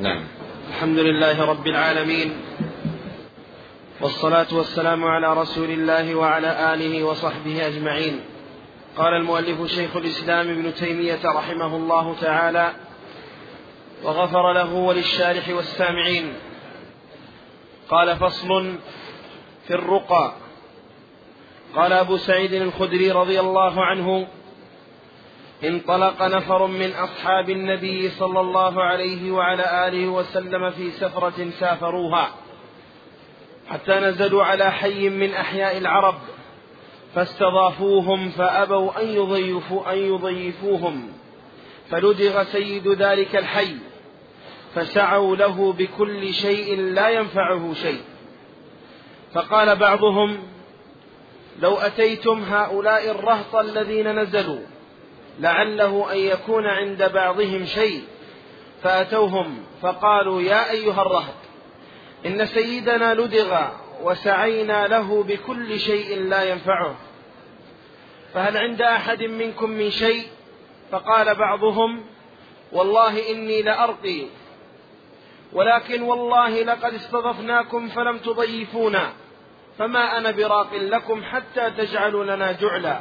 نعم. الحمد لله رب العالمين والصلاة والسلام على رسول الله وعلى آله وصحبه أجمعين. قال المؤلف شيخ الإسلام ابن تيمية رحمه الله تعالى وغفر له وللشارح والسامعين. قال فصل في الرقى. قال أبو سعيد الخدري رضي الله عنه انطلق نفر من أصحاب النبي صلى الله عليه وعلى آله وسلم في سفرة سافروها حتى نزلوا على حي من أحياء العرب فاستضافوهم فأبوا أن يضيفوا أن يضيفوهم فلدغ سيد ذلك الحي فسعوا له بكل شيء لا ينفعه شيء. فقال بعضهم لو أتيتم هؤلاء الرهط الذين نزلوا لعله أن يكون عند بعضهم شيء. فأتوهم فقالوا يا أيها الرهط إن سيدنا لدغ وسعينا له بكل شيء لا ينفعه. فهل عند أحد منكم من شيء؟ فقال بعضهم والله إني لأرقي ولكن والله لقد استضفناكم فلم تضيفونا فما أنا براق لكم حتى تجعلوا لنا جعلا.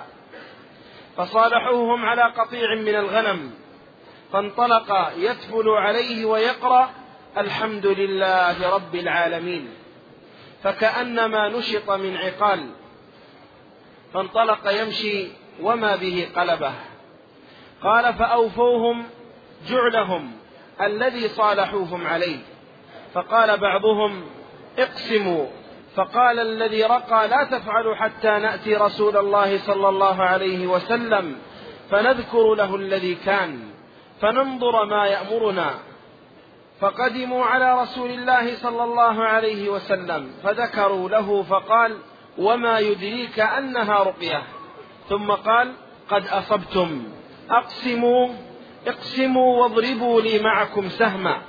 فصالحوهم على قطيع من الغنم. فانطلق يتفل عليه ويقرأ الحمد لله رب العالمين. فكأنما نشط من عقال. فانطلق يمشي وما به قلبه. قال فأوفوهم جعلهم الذي صالحوهم عليه. فقال بعضهم اقسموا فقال الذي رقى لا تفعلوا حتى نأتي رسول الله صلى الله عليه وسلم فنذكر له الذي كان فننظر ما يأمرنا. فقدموا على رسول الله صلى الله عليه وسلم فذكروا له فقال وما يدريك أنها رقية. ثم قال قد أصبتم. أقسموا اقسموا واضربوا لي معكم سهما.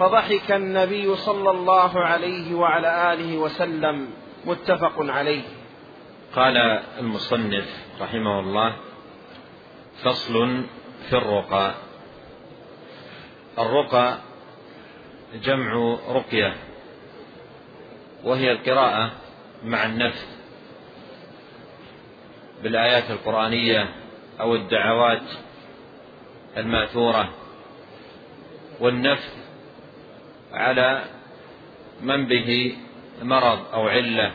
فضحك النبي صلى الله عليه وعلى آله وسلم متفق عليه. قال المصنف رحمه الله فصل في الرقى. الرقى جمع رقية وهي القراءة مع النفس بالآيات القرآنية أو الدعوات الماثورة والنفس على من به مرض أو علة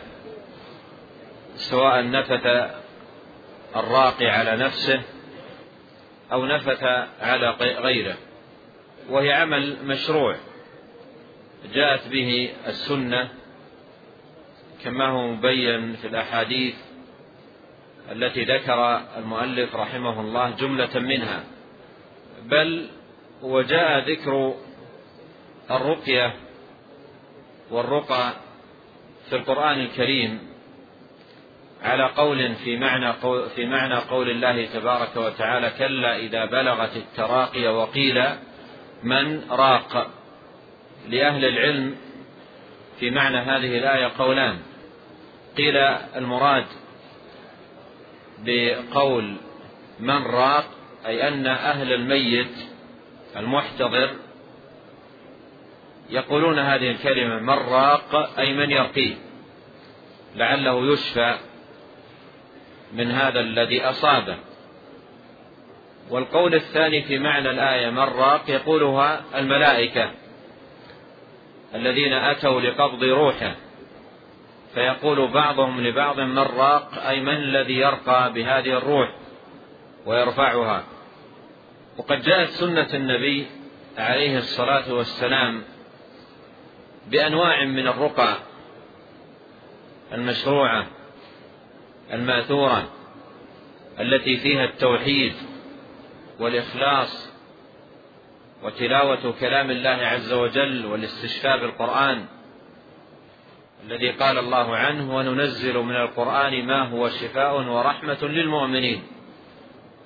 سواء نفث الراقي على نفسه أو نفث على غيره. وهي عمل مشروع جاءت به السنة كما هو مبين في الأحاديث التي ذكر المؤلف رحمه الله جملة منها. بل وجاء ذكر الرقية والرقى في القرآن الكريم على قول في معنى قول في معنى قول الله تبارك وتعالى كلا إذا بلغت التراقي وقيل من راق. لأهل العلم في معنى هذه الآية قولان. قيل المراد بقول من راق أي أن أهل الميت المحتضر يقولون هذه الكلمة من راق أي من يرقيه لعله يشفى من هذا الذي أصابه والقول الثاني في معنى الآية من راق يقولها الملائكة الذين أتوا لقبض روحه فيقول بعضهم لبعض من راق أي من الذي يرقى بهذه الروح ويرفعها. وقد جاءت سنة النبي عليه الصلاة والسلام بأنواع من الرقى المشروعة الماثورة التي فيها التوحيد والإخلاص وتلاوة كلام الله عز وجل والاستشفاء بالقرآن الذي قال الله عنه وننزل من القرآن ما هو شفاء ورحمة للمؤمنين.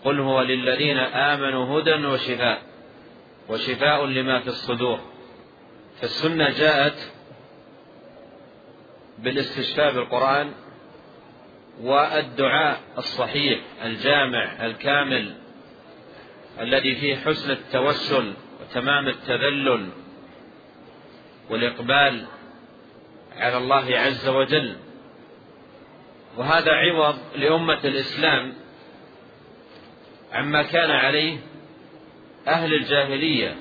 قل هو للذين آمنوا هدى وشفاء وشفاء لما في الصدور. فالسنة جاءت بالاستشفاء بالقرآن والدعاء الصحيح الجامع الكامل الذي فيه حسن التوسل وتمام التذلل والإقبال على الله عز وجل. وهذا عوض لأمة الإسلام عما كان عليه أهل الجاهلية.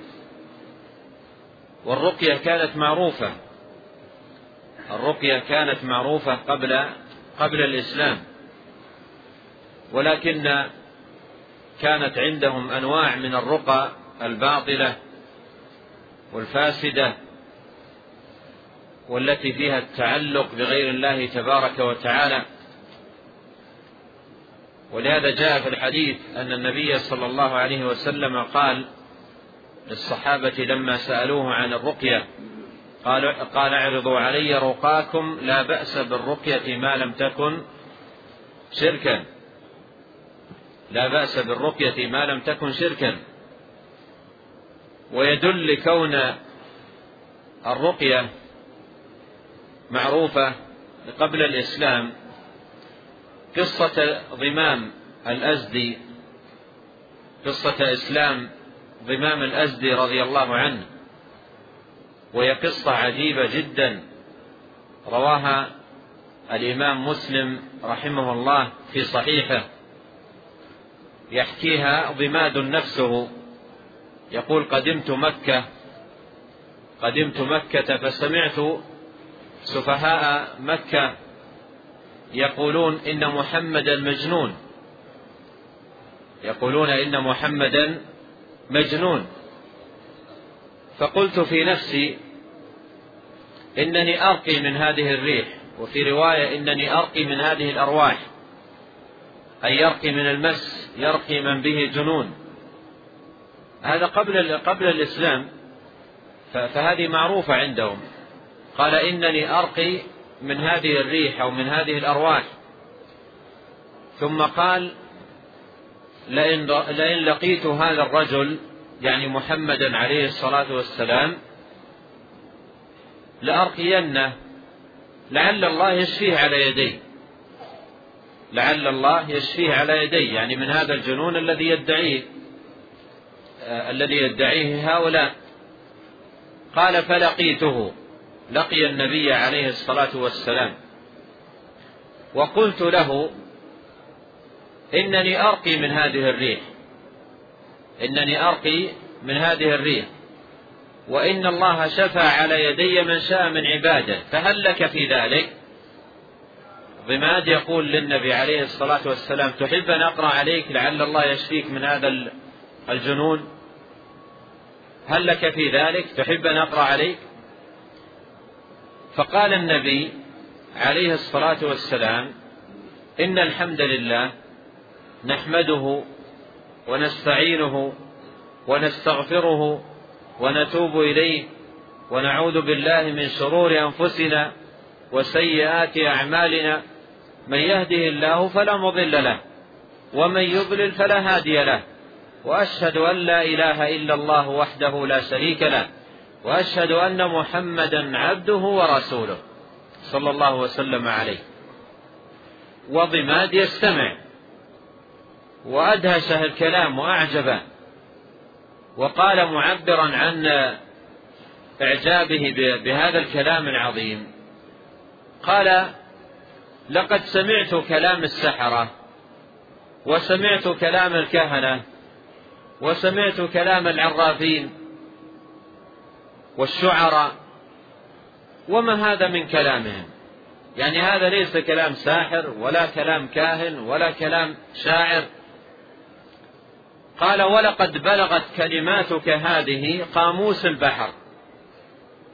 والرقية كانت معروفة. الرقية كانت معروفة قبل قبل الإسلام. ولكن كانت عندهم أنواع من الرقى الباطلة والفاسدة والتي فيها التعلق بغير الله تبارك وتعالى. ولهذا جاء في الحديث أن النبي صلى الله عليه وسلم قال للصحابة لما سألوه عن الرقية. قال قال اعرضوا علي رقاكم لا بأس بالرقية ما لم تكن شركا. لا بأس بالرقية ما لم تكن شركا. ويدل كون الرقية معروفة قبل الإسلام. قصة ضمام الأزدي قصة إسلام ضمام الأزدي رضي الله عنه وهي قصة عجيبة جدا. رواها الإمام مسلم رحمه الله في صحيحه. يحكيها ضماد نفسه. يقول قدمت مكة قدمت مكة فسمعت سفهاء مكة يقولون إن محمدا مجنون يقولون إن محمدا مجنون. فقلت في نفسي إنني أرقي من هذه الريح وفي رواية إنني أرقي من هذه الأرواح. أي يرقي من المس يرقي من به جنون. هذا قبل قبل الإسلام فهذه معروفة عندهم. قال إنني أرقي من هذه الريح أو من هذه الأرواح. ثم قال لئن, لئن لقيت هذا الرجل يعني محمدا عليه الصلاة والسلام لأرقينه لعل الله يشفيه على يدي لعل الله يشفيه على يدي يعني من هذا الجنون الذي يدعيه آه الذي يدعيه هؤلاء. قال فلقيته. لقي النبي عليه الصلاة والسلام. وقلت له إنني أرقي من هذه الريح. إنني أرقي من هذه الريح. وإن الله شفى على يدي من شاء من عباده. فهل لك في ذلك؟ ضماد يقول للنبي عليه الصلاة والسلام تحب أن أقرأ عليك لعل الله يشفيك من هذا الجنون هل لك في ذلك؟ تحب أن أقرأ عليك فقال النبي عليه الصلاة والسلام إن الحمد لله نحمده ونستعينه ونستغفره ونتوب إليه ونعوذ بالله من شرور أنفسنا وسيئات أعمالنا من يهده الله فلا مضل له ومن يضلل فلا هادي له وأشهد أن لا إله إلا الله وحده لا شريك له وأشهد أن محمدا عبده ورسوله صلى الله وسلم عليه. وضماد يستمع؟ وادهشه الكلام وأعجبه. وقال معبرا عن إعجابه بهذا الكلام العظيم. قال لقد سمعت كلام السحرة وسمعت كلام الكهنة وسمعت كلام العرافين والشعراء وما هذا من كلامهم؟ يعني هذا ليس كلام ساحر ولا كلام كاهن ولا كلام شاعر. قال ولقد بلغت كلماتك هذه قاموس البحر.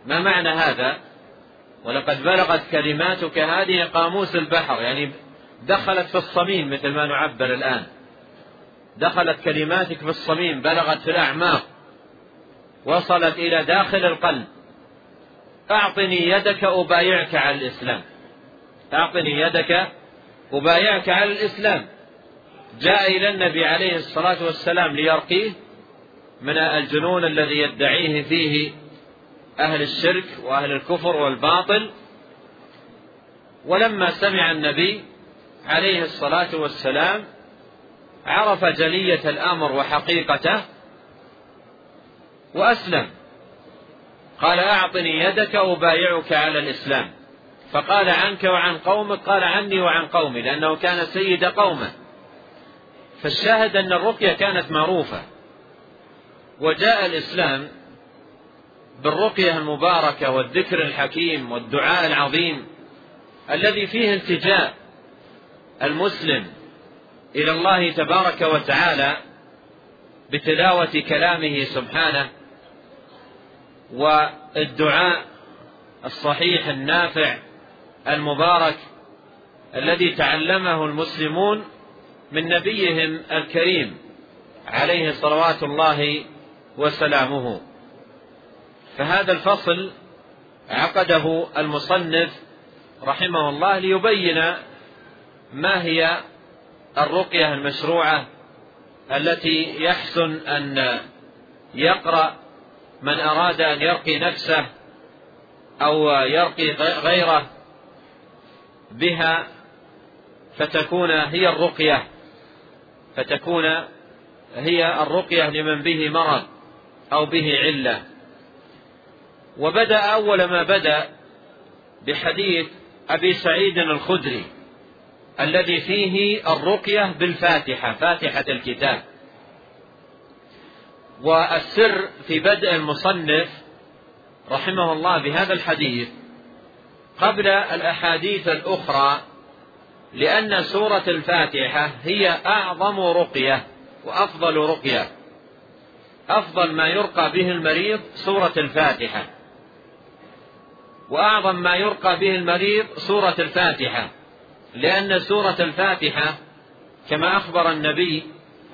ما معنى هذا؟ ولقد بلغت كلماتك هذه قاموس البحر. يعني دخلت في الصميم مثل ما نعبر الآن. دخلت كلماتك في الصميم بلغت في الأعماق. وصلت إلى داخل القلب. أعطني يدك أبايعك على الإسلام. أعطني يدك أبايعك على الإسلام. جاء إلى النبي عليه الصلاة والسلام ليرقيه من الجنون الذي يدعيه فيه أهل الشرك وأهل الكفر والباطل. ولما سمع النبي عليه الصلاة والسلام عرف جلية الأمر وحقيقته وأسلم. قال أعطني يدك أبايعك على الإسلام. فقال عنك وعن قومك قال عني وعن قومي لأنه كان سيد قومه. فالشاهد أن الرقية كانت معروفة. وجاء الإسلام بالرقية المباركة والذكر الحكيم والدعاء العظيم الذي فيه التجاء المسلم إلى الله تبارك وتعالى بتلاوة كلامه سبحانه والدعاء الصحيح النافع المبارك الذي تعلمه المسلمون من نبيهم الكريم عليه صلوات الله وسلامه. فهذا الفصل عقده المصنف رحمه الله ليبين ما هي الرقية المشروعة التي يحسن أن يقرأ من أراد أن يرقي نفسه أو يرقي غيره بها فتكون هي الرقية. فتكون هي الرقية لمن به مرض أو به علة. وبدأ أول ما بدأ بحديث أبي سعيد الخدري الذي فيه الرقية بالفاتحة فاتحة الكتاب. والسر في بدء المصنف رحمه الله بهذا الحديث قبل الأحاديث الأخرى لأن سورة الفاتحة هي أعظم رقية وأفضل رقية. أفضل ما يرقى به المريض سورة الفاتحة. وأعظم ما يرقى به المريض سورة الفاتحة. لأن سورة الفاتحة كما أخبر النبي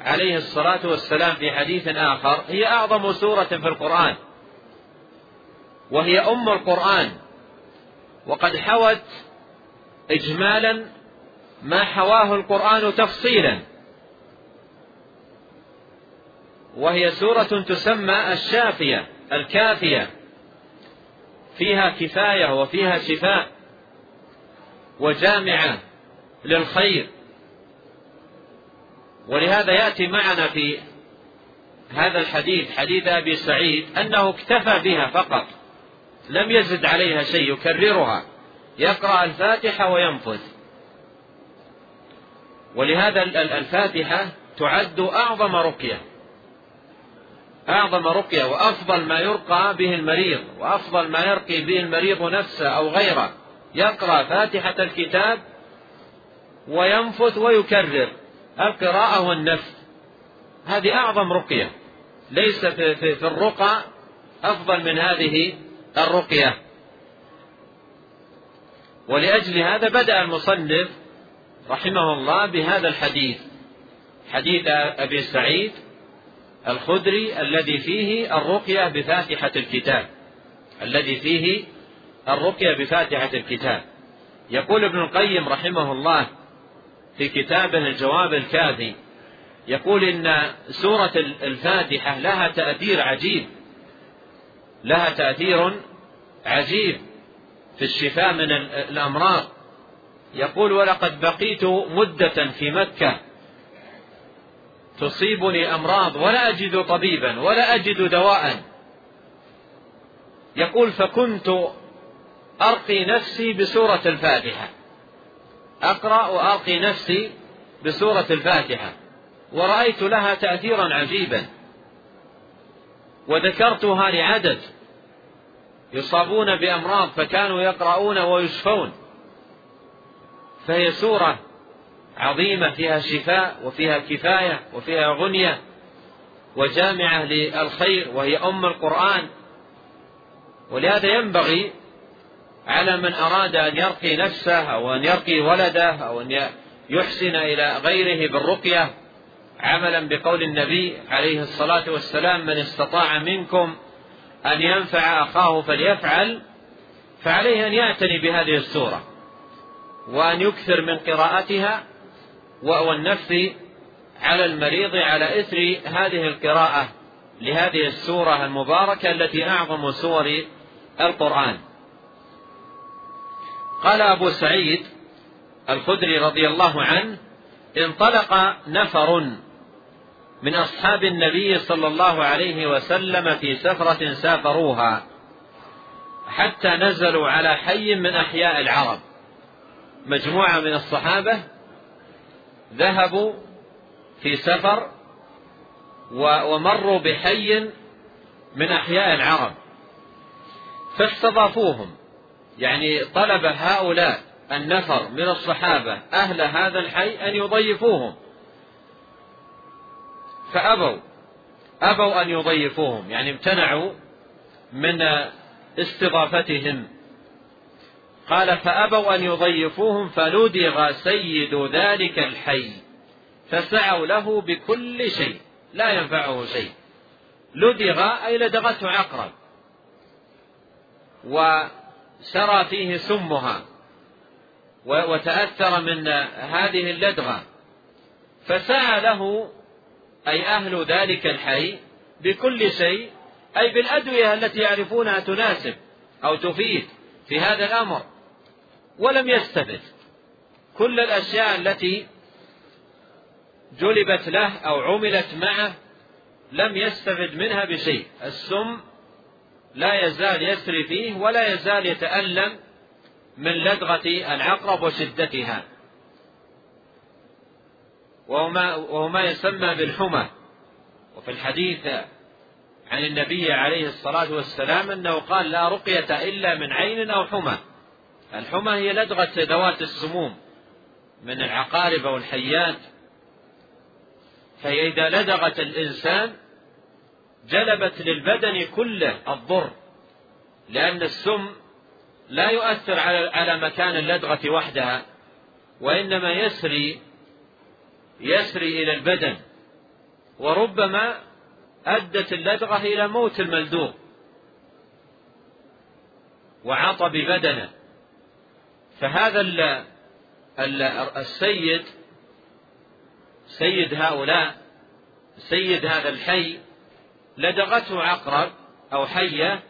عليه الصلاة والسلام في حديث آخر هي أعظم سورة في القرآن. وهي أم القرآن. وقد حوت اجمالا ما حواه القرآن تفصيلا. وهي سورة تسمى الشافية الكافية. فيها كفاية وفيها شفاء وجامعة للخير. ولهذا يأتي معنا في هذا الحديث حديث أبي سعيد أنه اكتفى بها فقط. لم يزد عليها شيء يكررها. يقرأ الفاتحة وينفذ. ولهذا الفاتحة تعد أعظم رقية. أعظم رقية وأفضل ما يرقى به المريض وأفضل ما يرقي به المريض نفسه أو غيره. يقرأ فاتحة الكتاب وينفث ويكرر. القراءة والنفس هذه أعظم رقية. ليس في, في, في الرقى أفضل من هذه الرقية. ولأجل هذا بدأ المصنف رحمه الله بهذا الحديث. حديث أبي سعيد الخدري الذي فيه الرقية بفاتحة الكتاب. الذي فيه الرقية بفاتحة الكتاب. يقول ابن القيم رحمه الله في كتابه الجواب الكافي يقول إن سورة الفاتحة لها تأثير عجيب. لها تأثير عجيب في الشفاء من الأمراض. يقول ولقد بقيت مدة في مكة. تصيبني أمراض ولا أجد طبيبا ولا أجد دواء يقول فكنت أرقي نفسي بسورة الفاتحة. أقرأ وأرقي نفسي بسورة الفاتحة. ورأيت لها تأثيرا عجيبا. وذكرتها لعدد. يصابون بأمراض فكانوا يقرؤون ويشفون. فهي سورة عظيمة فيها شفاء وفيها كفاية وفيها غنية وجامعة للخير وهي أم القرآن. ولهذا ينبغي على من أراد أن يرقي نفسه أو أن يرقي ولده أو أن يحسن إلى غيره بالرقية عملا بقول النبي عليه الصلاة والسلام من استطاع منكم أن ينفع أخاه فليفعل فعليه أن يعتني بهذه السورة. وأن يكثر من قراءتها والنفس على المريض على إثر هذه القراءة لهذه السورة المباركة التي أعظم سور القرآن. قال أبو سعيد الخدري رضي الله عنه انطلق نفر من أصحاب النبي صلى الله عليه وسلم في سفرة سافروها حتى نزلوا على حي من أحياء العرب. مجموعة من الصحابة ذهبوا في سفر ومروا بحي من أحياء العرب. فاستضافوهم. يعني طلب هؤلاء النفر من الصحابة أهل هذا الحي أن يضيفوهم. فأبوا. أبوا أن يضيفوهم. يعني امتنعوا من استضافتهم. قال فأبوا أن يضيفوهم فلدغ سيد ذلك الحي فسعوا له بكل شيء لا ينفعه شيء. لدغ أي لدغته عقرب وسرى فيه سمها وتأثر من هذه اللدغة. فسعى له أي أهل ذلك الحي بكل شيء أي بالأدوية التي يعرفونها تناسب أو تفيد في هذا الأمر. ولم يستفد كل الأشياء التي جلبت له أو عملت معه لم يستفد منها بشيء. السم لا يزال يسري فيه ولا يزال يتألم من لدغة العقرب وشدتها. وهو ما, وهو ما يسمى بالحمى. وفي الحديث عن النبي عليه الصلاة والسلام أنه قال لا رقية إلا من عين أو حمى. الحمى هي لدغة ذوات السموم من العقارب والحيات. فهي إذا لدغت الإنسان جلبت للبدن كله الضر لأن السم لا يؤثر على على مكان اللدغة وحدها وإنما يسري يسري إلى البدن. وربما أدت اللدغة إلى موت الملدوغ وعطب بدنه. فهذا السيد سيد هؤلاء سيد هذا الحي لدغته عقرب أو حية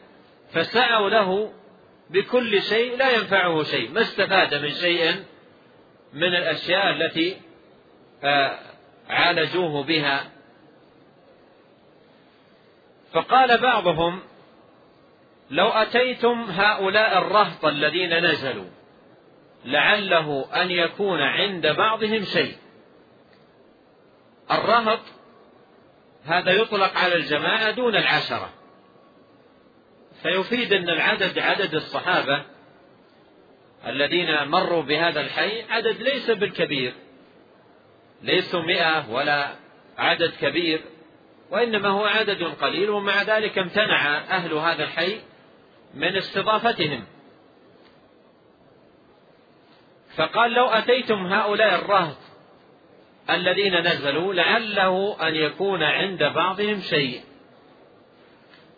فسعوا له بكل شيء لا ينفعه شيء ما استفاد من شيء من الأشياء التي آه، عالجوه بها. فقال بعضهم لو أتيتم هؤلاء الرهط الذين نزلوا لعله أن يكون عند بعضهم شيء. الرهط هذا يطلق على الجماعة دون العشرة. فيفيد أن العدد عدد الصحابة الذين مروا بهذا الحي عدد ليس بالكبير. ليسوا مئة ولا عدد كبير وإنما هو عدد قليل ومع ذلك امتنع أهل هذا الحي من استضافتهم. فقال لو أتيتم هؤلاء الرهط الذين نزلوا لعله أن يكون عند بعضهم شيء.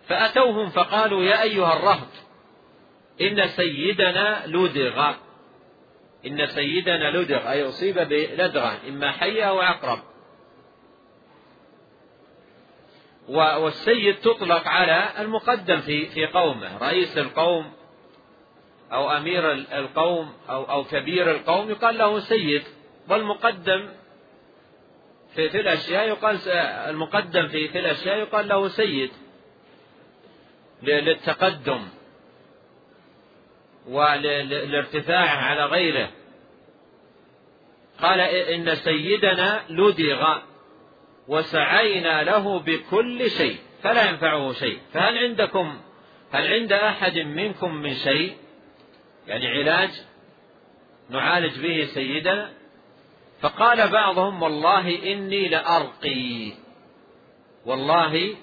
فأتوهم فقالوا يا أيها الرهط إن سيدنا لدغ. إن سيدنا لدغ أي أصيب بلدغة إما حية أو عقرب والسيد تطلق على المقدم في في قومه رئيس القوم أو أمير القوم أو أو كبير القوم يقال له سيد والمقدم في في الأشياء يقال المقدم في في الأشياء يقال له سيد للتقدم وللارتفاع على غيره. قال إن سيدنا لدغ وسعينا له بكل شيء فلا ينفعه شيء. فهل عندكم هل عند أحد منكم من شيء؟ يعني علاج نعالج به سيدنا فقال بعضهم والله إني لأرقي والله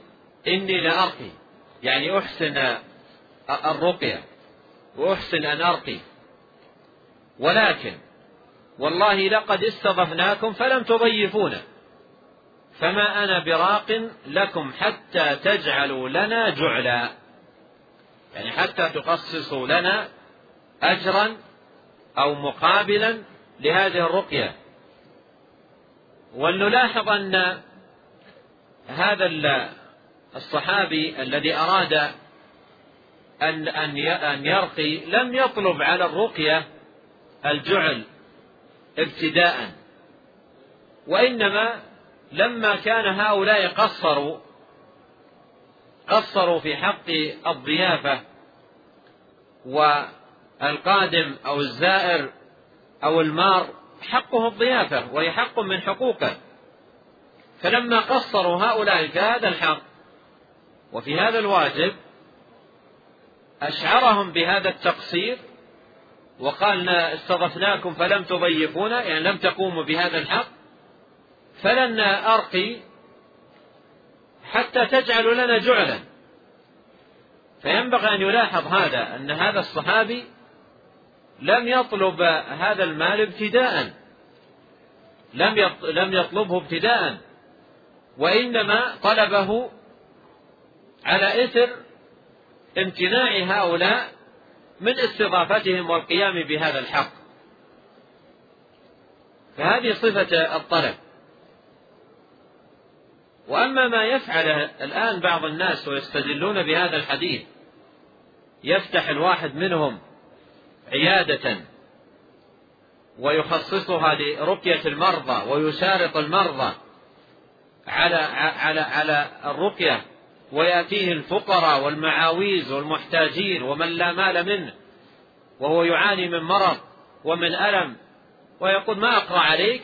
إني لأرقي يعني أحسن الرقية وأحسن أن أرقي. ولكن والله لقد استضفناكم فلم تضيفونا فما أنا براق لكم حتى تجعلوا لنا جعلا يعني حتى تخصصوا لنا أجرا أو مقابلا لهذه الرقية. ولنلاحظ أن هذا الصحابي الذي أراد أن أن يرقي لم يطلب على الرقية الجعل ابتداء وإنما لما كان هؤلاء قصروا قصروا في حق الضيافة والقادم أو الزائر أو المار حقه الضيافة وهي حق من حقوقه. فلما قصروا هؤلاء في هذا الحق وفي هذا الواجب أشعرهم بهذا التقصير وقال استضفناكم فلم تضيفونا يعني لم تقوموا بهذا الحق فلن أرقي حتى تجعلوا لنا جعلا. فينبغي أن يلاحظ هذا أن هذا الصحابي لم يطلب هذا المال ابتداء. لم لم يطلبه ابتداء. وإنما طلبه على إثر امتناع هؤلاء من استضافتهم والقيام بهذا الحق. فهذه صفة الطلب. وأما ما يفعله الآن بعض الناس ويستدلون بهذا الحديث يفتح الواحد منهم عيادة. ويخصصها لرقية المرضى ويشارط المرضى على على على الرقية. ويأتيه الفقراء والمعاويز والمحتاجين ومن لا مال منه. وهو يعاني من مرض ومن ألم. ويقول ما أقرأ عليك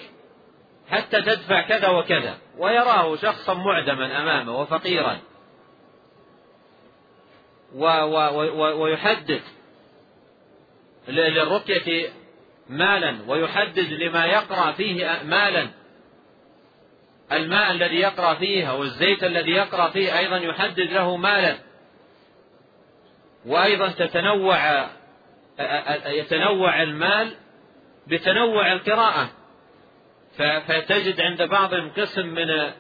حتى تدفع كذا وكذا. ويراه شخصا معدما أمامه وفقيرا. ويحدد للرقية مالا ويحدد لما يقرأ فيه مالا. الماء الذي يقرأ فيه أو الزيت الذي يقرأ فيه أيضا يحدد له مالا. وأيضا تتنوع يتنوع المال بتنوع القراءة. فتجد عند بعضهم قسم من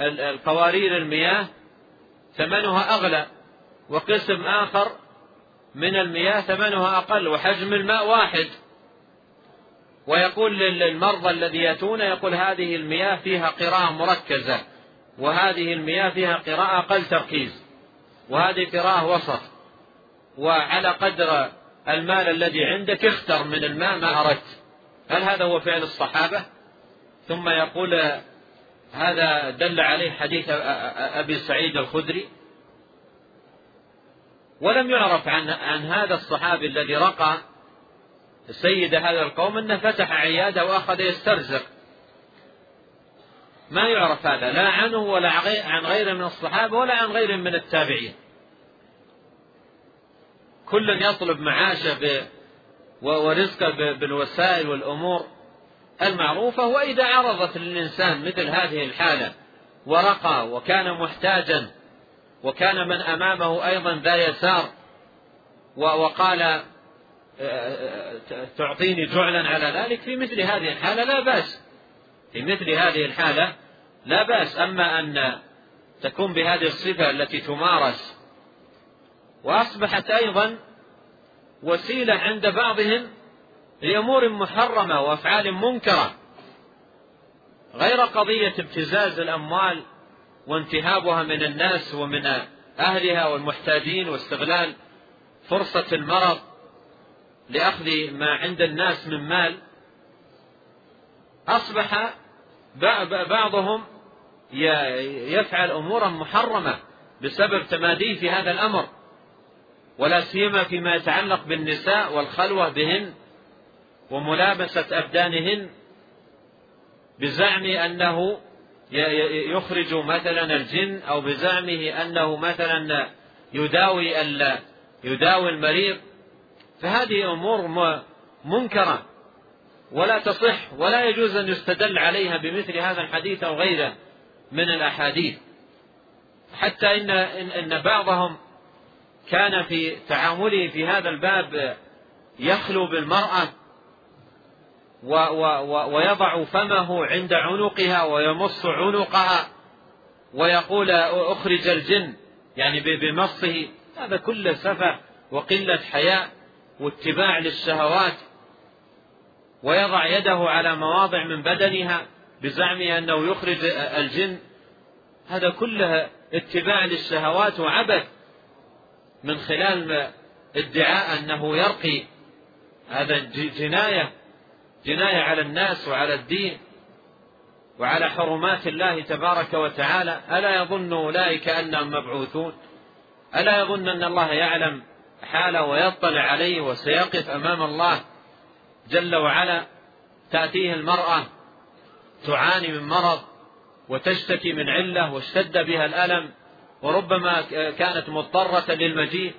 القوارير المياه ثمنها أغلى وقسم آخر من المياه ثمنها أقل وحجم الماء واحد. ويقول للمرضى الذي يأتون يقول هذه المياه فيها قراءة مركزة وهذه المياه فيها قراءة أقل تركيز وهذه قراءة وسط. وعلى قدر المال الذي عندك اختر من الماء ما أردت. هل هذا هو فعل الصحابة؟ ثم يقول هذا دل عليه حديث أبي سعيد الخدري ولم يعرف عن عن هذا الصحابي الذي رقى سيد هذا القوم أنه فتح عياده وأخذ يسترزق. ما يعرف هذا لا عنه ولا عن غيره من الصحابة ولا عن غيره من التابعين. كل يطلب معاشه ورزقه بالوسائل والأمور المعروفة وإذا عرضت للإنسان مثل هذه الحالة ورقى وكان محتاجا وكان من أمامه أيضا ذا يسار وقال تعطيني جعلا على ذلك في مثل هذه الحالة لا بأس. في مثل هذه الحالة لا بأس. أما أن تكون بهذه الصفة التي تمارس وأصبحت أيضا وسيلة عند بعضهم لأمور محرمة وأفعال منكرة غير قضية ابتزاز الأموال وانتهابها من الناس ومن أهلها والمحتاجين واستغلال فرصة المرض لأخذ ما عند الناس من مال أصبح بعضهم يفعل أمورا محرمة بسبب تماديه في هذا الأمر ولا سيما فيما يتعلق بالنساء والخلوة بهن وملابسة أبدانهن بزعم أنه يخرج مثلا الجن أو بزعمه أنه مثلا يداوي يداوي المريض. فهذه أمور منكرة ولا تصح ولا يجوز أن يستدل عليها بمثل هذا الحديث أو غيره من الأحاديث. حتى إن, إن بعضهم كان في تعامله في هذا الباب يخلو بالمرأة و و ويضع فمه عند عنقها ويمص عنقها ويقول أخرج الجن يعني بمصه. هذا كله سفه وقلة حياء واتباع للشهوات. ويضع يده على مواضع من بدنها بزعمه أنه يخرج الجن. هذا كله اتباع للشهوات وعبث من خلال ادعاء أنه يرقي. هذا جناية جناية على الناس وعلى الدين وعلى حرمات الله تبارك وتعالى. ألا يظن أولئك أنهم مبعوثون؟ ألا يظن أن الله يعلم حاله ويطلع عليه وسيقف أمام الله جل وعلا؟ تأتيه المرأة تعاني من مرض وتشتكي من علة واشتد بها الألم وربما كانت مضطرة للمجيء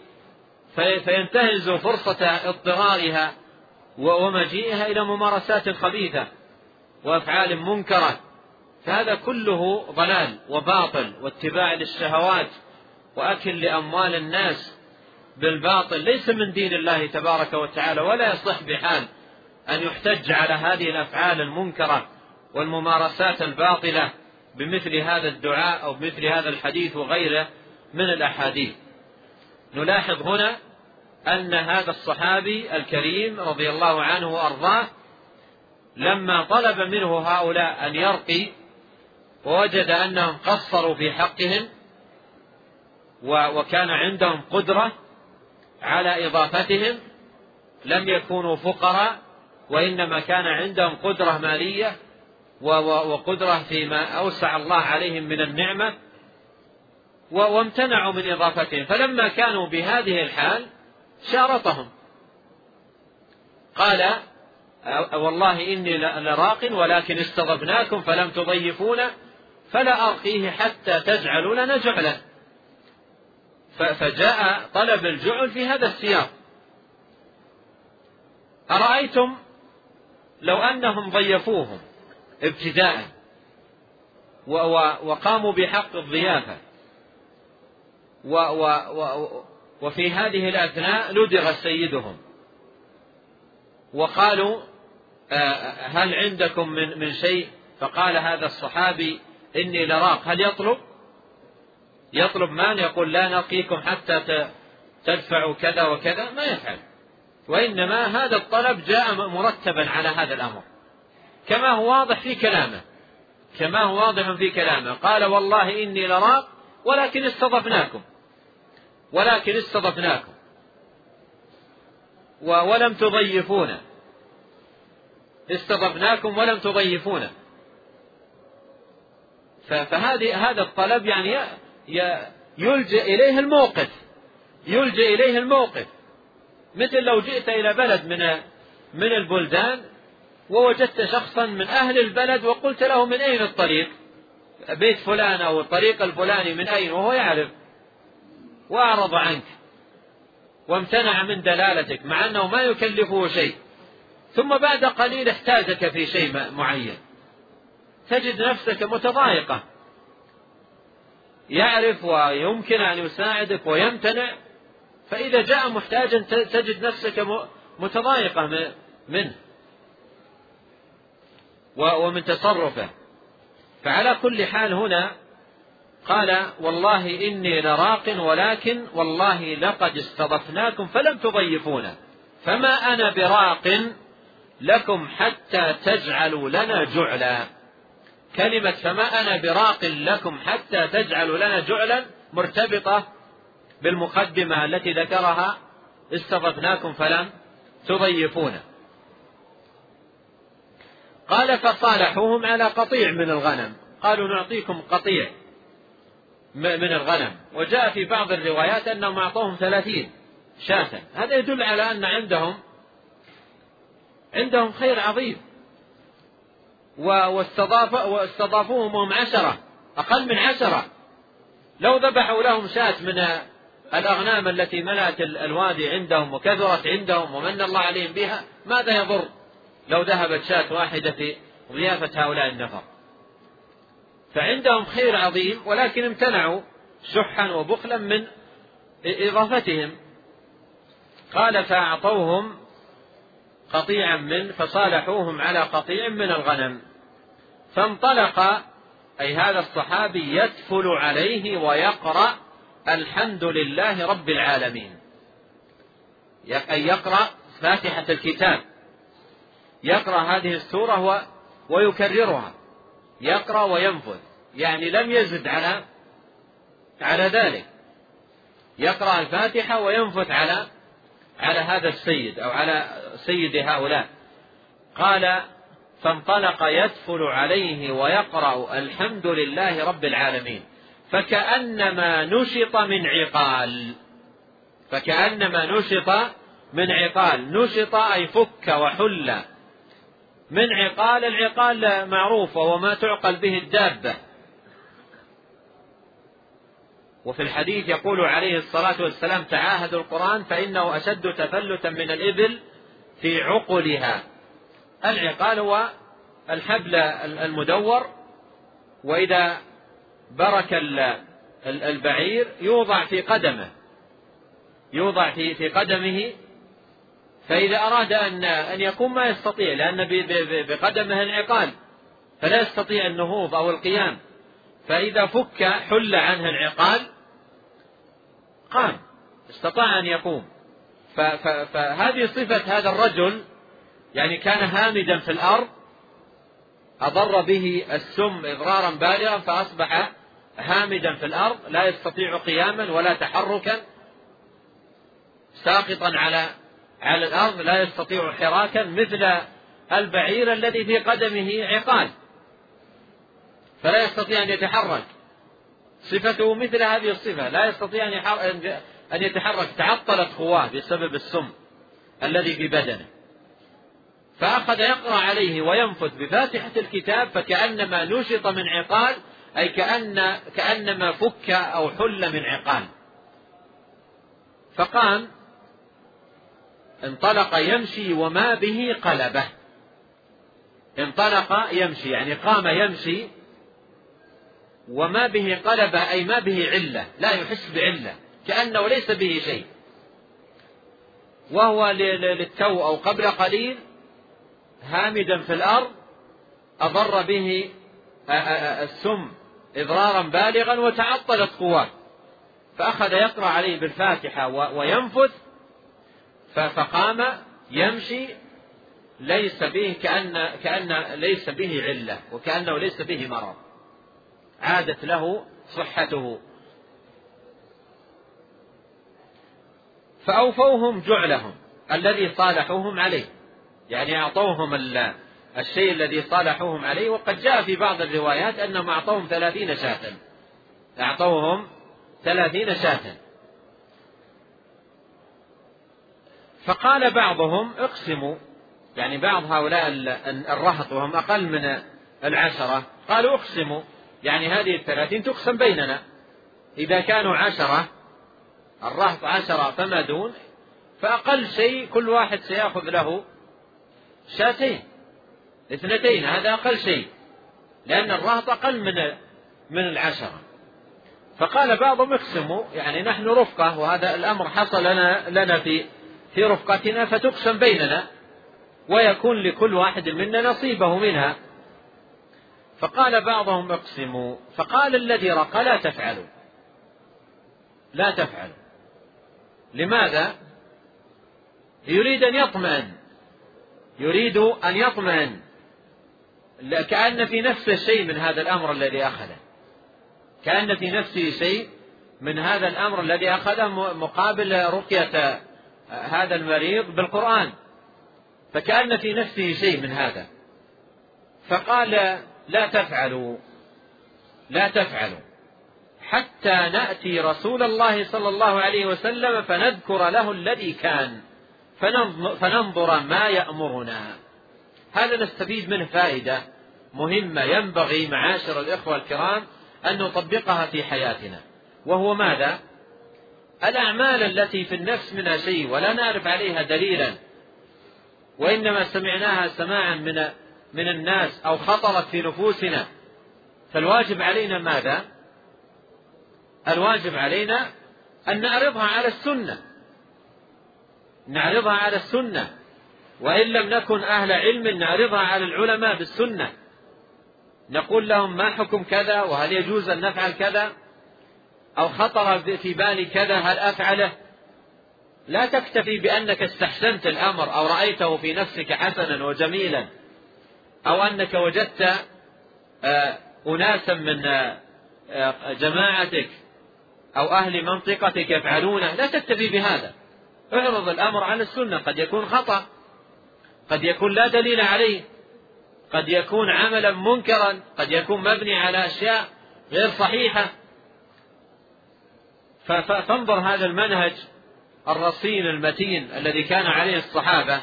فينتهز فرصة اضطرارها ومجيئها إلى ممارسات خبيثة وأفعال منكرة. فهذا كله ضلال وباطل واتباع للشهوات وأكل لأموال الناس بالباطل. ليس من دين الله تبارك وتعالى ولا يصح بحال أن يحتج على هذه الأفعال المنكرة والممارسات الباطلة بمثل هذا الدعاء أو بمثل هذا الحديث وغيره من الأحاديث. نلاحظ هنا أن هذا الصحابي الكريم رضي الله عنه وأرضاه لما طلب منه هؤلاء أن يرقي ووجد أنهم قصروا في حقهم وكان عندهم قدرة على إضافتهم لم يكونوا فقراء وإنما كان عندهم قدرة مالية وقدرة فيما أوسع الله عليهم من النعمة وامتنعوا من إضافتهم. فلما كانوا بهذه الحال شارطهم. قال والله إني لراق ولكن استضفناكم فلم تضيفونا فلا أرقيه حتى تجعلوا لنا جعلا فجاء طلب الجعل في هذا السياق. أرأيتم لو أنهم ضيفوهم ابتداء وقاموا بحق الضيافة وفي هذه الأثناء لدغ سيدهم. وقالوا آه، هل عندكم من من شيء؟ فقال هذا الصحابي إني لراق. هل يطلب؟ يطلب مال يقول لا نقيكم حتى تدفعوا كذا وكذا. ما يفعل. وإنما هذا الطلب جاء مرتبا على هذا الأمر. كما هو واضح في كلامه. كما هو واضح في كلامه. قال والله إني لراق ولكن استضفناكم. ولكن استضفناكم. ولم تضيفونا. استضفناكم ولم تضيفونا. فهذه هذا الطلب يعني يلجئ إليه الموقف. يلجئ إليه الموقف. مثل لو جئت إلى بلد من من البلدان ووجدت شخصا من أهل البلد وقلت له من أين الطريق؟ بيت فلان أو الطريق الفلاني من أين؟ وهو يعرف. وأعرض عنك وامتنع من دلالتك مع أنه ما يكلفه شيء. ثم بعد قليل احتاجك في شيء معين. تجد نفسك متضايقة. يعرف ويمكن أن يساعدك ويمتنع. فإذا جاء محتاجا تجد نفسك متضايقة منه. ومن تصرفه. فعلى كل حال هنا قال والله إني لراق ولكن والله لقد استضفناكم فلم تضيفونا. فما أنا براق لكم حتى تجعلوا لنا جعلا. كلمة فما أنا براق لكم حتى تجعلوا لنا جعلا مرتبطة بالمقدمة التي ذكرها استضفناكم فلم تضيفونا. قال فصالحوهم على قطيع من الغنم. قالوا نعطيكم قطيع. من الغنم. وجاء في بعض الروايات أنهم أعطوهم ثلاثين شاة. هذا يدل على أن عندهم عندهم خير عظيم. واستضاف واستضافوهم وهم عشرة. أقل من عشرة. لو ذبحوا لهم شاة من الأغنام التي ملأت الوادي عندهم وكثرت عندهم ومن الله عليهم بها ماذا يضر لو ذهبت شاة واحدة في ضيافة هؤلاء النفر؟ فعندهم خير عظيم ولكن امتنعوا شحا وبخلا من إضافتهم. قال فأعطوهم قطيعا من فصالحوهم على قطيع من الغنم. فانطلق أي هذا الصحابي يتفل عليه ويقرأ الحمد لله رب العالمين. أن يقرأ فاتحة الكتاب. يقرأ هذه السورة ويكررها. يقرأ وينفذ. يعني لم يزد على على ذلك. يقرأ الفاتحة وينفث على على هذا السيد أو على سيد هؤلاء. قال فانطلق يدخل عليه ويقرأ الحمد لله رب العالمين. فكأنما نشط من عقال. فكأنما نشط من عقال. نشط أي فك وحل. من عقال العقال معروف وهو ما تعقل به الدابة. وفي الحديث يقول عليه الصلاة والسلام تعاهدوا القرآن فإنه أشد تفلتا من الإبل في عقلها. العقال هو الحبل المدور وإذا برك البعير يوضع في قدمه يوضع في في قدمه فإذا أراد أن أن يقوم ما يستطيع لأن بقدمه انعقال فلا يستطيع النهوض أو القيام. فإذا فك حل عنه العقال قام استطاع أن يقوم. فهذه صفة هذا الرجل يعني كان هامدا في الأرض أضر به السم إضرارا بالغا فأصبح هامدا في الأرض لا يستطيع قياما ولا تحركا ساقطا على على الأرض لا يستطيع حراكا مثل البعير الذي في قدمه عقال. فلا يستطيع أن يتحرك. صفته مثل هذه الصفة. لا يستطيع أن يتحرك. تعطلت خواة بسبب السم الذي في بدنه. فأخذ يقرأ عليه وينفث بفاتحة الكتاب فكأنما نشط من عقال أي كأن كأنما فك أو حل من عقال. فقام انطلق يمشي وما به قلبه. انطلق يمشي يعني قام يمشي وما به قلبه أي ما به علة لا يحس بعلة كأنه ليس به شيء. وهو للتو أو قبل قليل هامدا في الأرض أضر به السم إضرارا بالغا وتعطلت قواه. فأخذ يقرأ عليه بالفاتحة وينفث فقام يمشي ليس به كأن كأن ليس به علة وكأنه ليس به مرض. عادت له صحته. فأوفوهم جعلهم الذي صالحوهم عليه. يعني أعطوهم الشيء الذي صالحوهم عليه وقد جاء في بعض الروايات أنهم أعطوهم ثلاثين شاة. أعطوهم ثلاثين شاة. فقال بعضهم اقسموا يعني بعض هؤلاء الرهط وهم أقل من العشرة قالوا اقسموا يعني هذه الثلاثين تقسم بيننا. إذا كانوا عشرة الرهط عشرة فما دون فأقل شيء كل واحد سيأخذ له شاتين اثنتين هذا أقل شيء لأن الرهط أقل من من العشرة. فقال بعضهم اقسموا يعني نحن رفقة وهذا الأمر حصل لنا لنا في في رفقتنا فتقسم بيننا ويكون لكل واحد منا نصيبه منها. فقال بعضهم اقسموا فقال الذي رقى لا تفعلوا. لا تفعلوا. لماذا؟ يريد أن يطمئن. يريد أن يطمئن. كأن في نفسه شيء من هذا الأمر الذي أخذه. كأن في نفسه شيء من هذا الأمر الذي أخذه مقابل رقية هذا المريض بالقرآن. فكأن في نفسه شيء من هذا. فقال لا تفعلوا لا تفعلوا. حتى نأتي رسول الله صلى الله عليه وسلم فنذكر له الذي كان. فننظر ما يأمرنا. هذا نستفيد منه فائدة مهمة ينبغي معاشر الإخوة الكرام أن نطبقها في حياتنا. وهو ماذا؟ الأعمال التي في النفس منها شيء ولا نعرف عليها دليلا وإنما سمعناها سماعا من من الناس أو خطرت في نفوسنا. فالواجب علينا ماذا؟ الواجب علينا أن نعرضها على السنة. نعرضها على السنة. وإن لم نكن أهل علم نعرضها على العلماء بالسنة. نقول لهم ما حكم كذا وهل يجوز أن نفعل كذا؟ أو خطر في بالي كذا هل أفعله؟ لا تكتفي بأنك استحسنت الأمر أو رأيته في نفسك حسنا وجميلا أو أنك وجدت آه، أناسا من آه، جماعتك أو أهل منطقتك يفعلونه لا تكتفي بهذا. اعرض الأمر على السنة قد يكون خطأ قد يكون لا دليل عليه قد يكون عملا منكرا قد يكون مبني على أشياء غير صحيحة. فانظر هذا المنهج الرصين المتين الذي كان عليه الصحابة.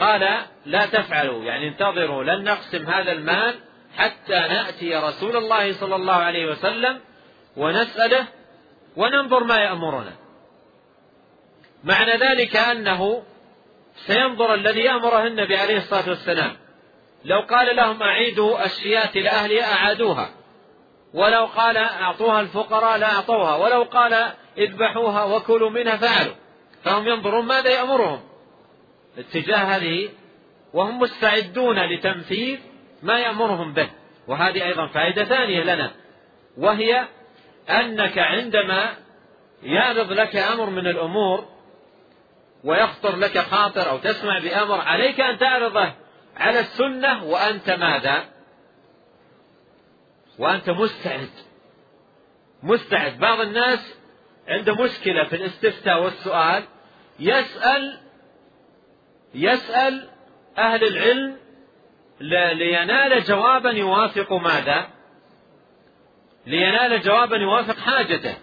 قال لا تفعلوا يعني انتظروا لن نقسم هذا المال حتى نأتي رسول الله صلى الله عليه وسلم ونسأله وننظر ما يأمرنا. معنى ذلك أنه سينظر الذي يأمره النبي عليه الصلاة والسلام. لو قال لهم أعيدوا الشياة لأهلها أعادوها. ولو قال أعطوها الفقراء لا أعطوها ولو قال اذبحوها وكلوا منها فعلوا. فهم ينظرون ماذا يأمرهم. اتجاه هذه وهم مستعدون لتنفيذ ما يأمرهم به. وهذه أيضا فائدة ثانية لنا. وهي أنك عندما يعرض لك أمر من الأمور ويخطر لك خاطر أو تسمع بأمر عليك أن تعرضه على السنة وأنت ماذا؟ وأنت مستعد. مستعد. بعض الناس عنده مشكلة في الاستفتاء والسؤال. يسأل يسأل أهل العلم لينال جوابا يوافق ماذا؟ لينال جوابا يوافق حاجته.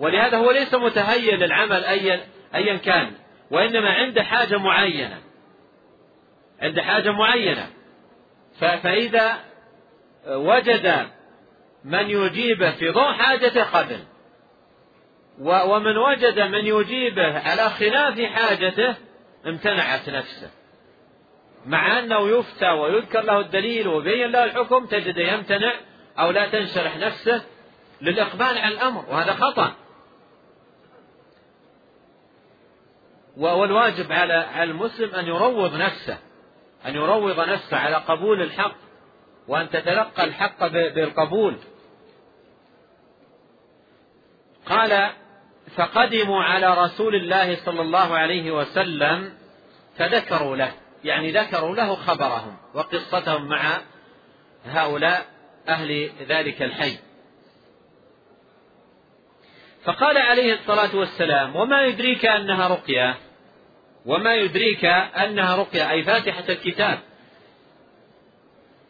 ولهذا هو ليس متهيئ للعمل أيا أيا كان وإنما عنده حاجة معينة. عنده حاجة معينة. فإذا وجد من يجيبه في ضوء حاجته قبل ومن وجد من يجيبه على خلاف حاجته امتنعت نفسه. مع أنه يفتى ويذكر له الدليل ويبين له الحكم تجد يمتنع أو لا تنشرح نفسه للإقبال على الأمر وهذا خطأ. والواجب على المسلم أن يروض نفسه أن يروض نفسه على قبول الحق وأن تتلقى الحق بالقبول. قال فقدموا على رسول الله صلى الله عليه وسلم فذكروا له يعني ذكروا له خبرهم وقصتهم مع هؤلاء أهل ذلك الحي. فقال عليه الصلاة والسلام وما يدريك أنها رقية؟ وما يدريك أنها رقية. أي فاتحة الكتاب.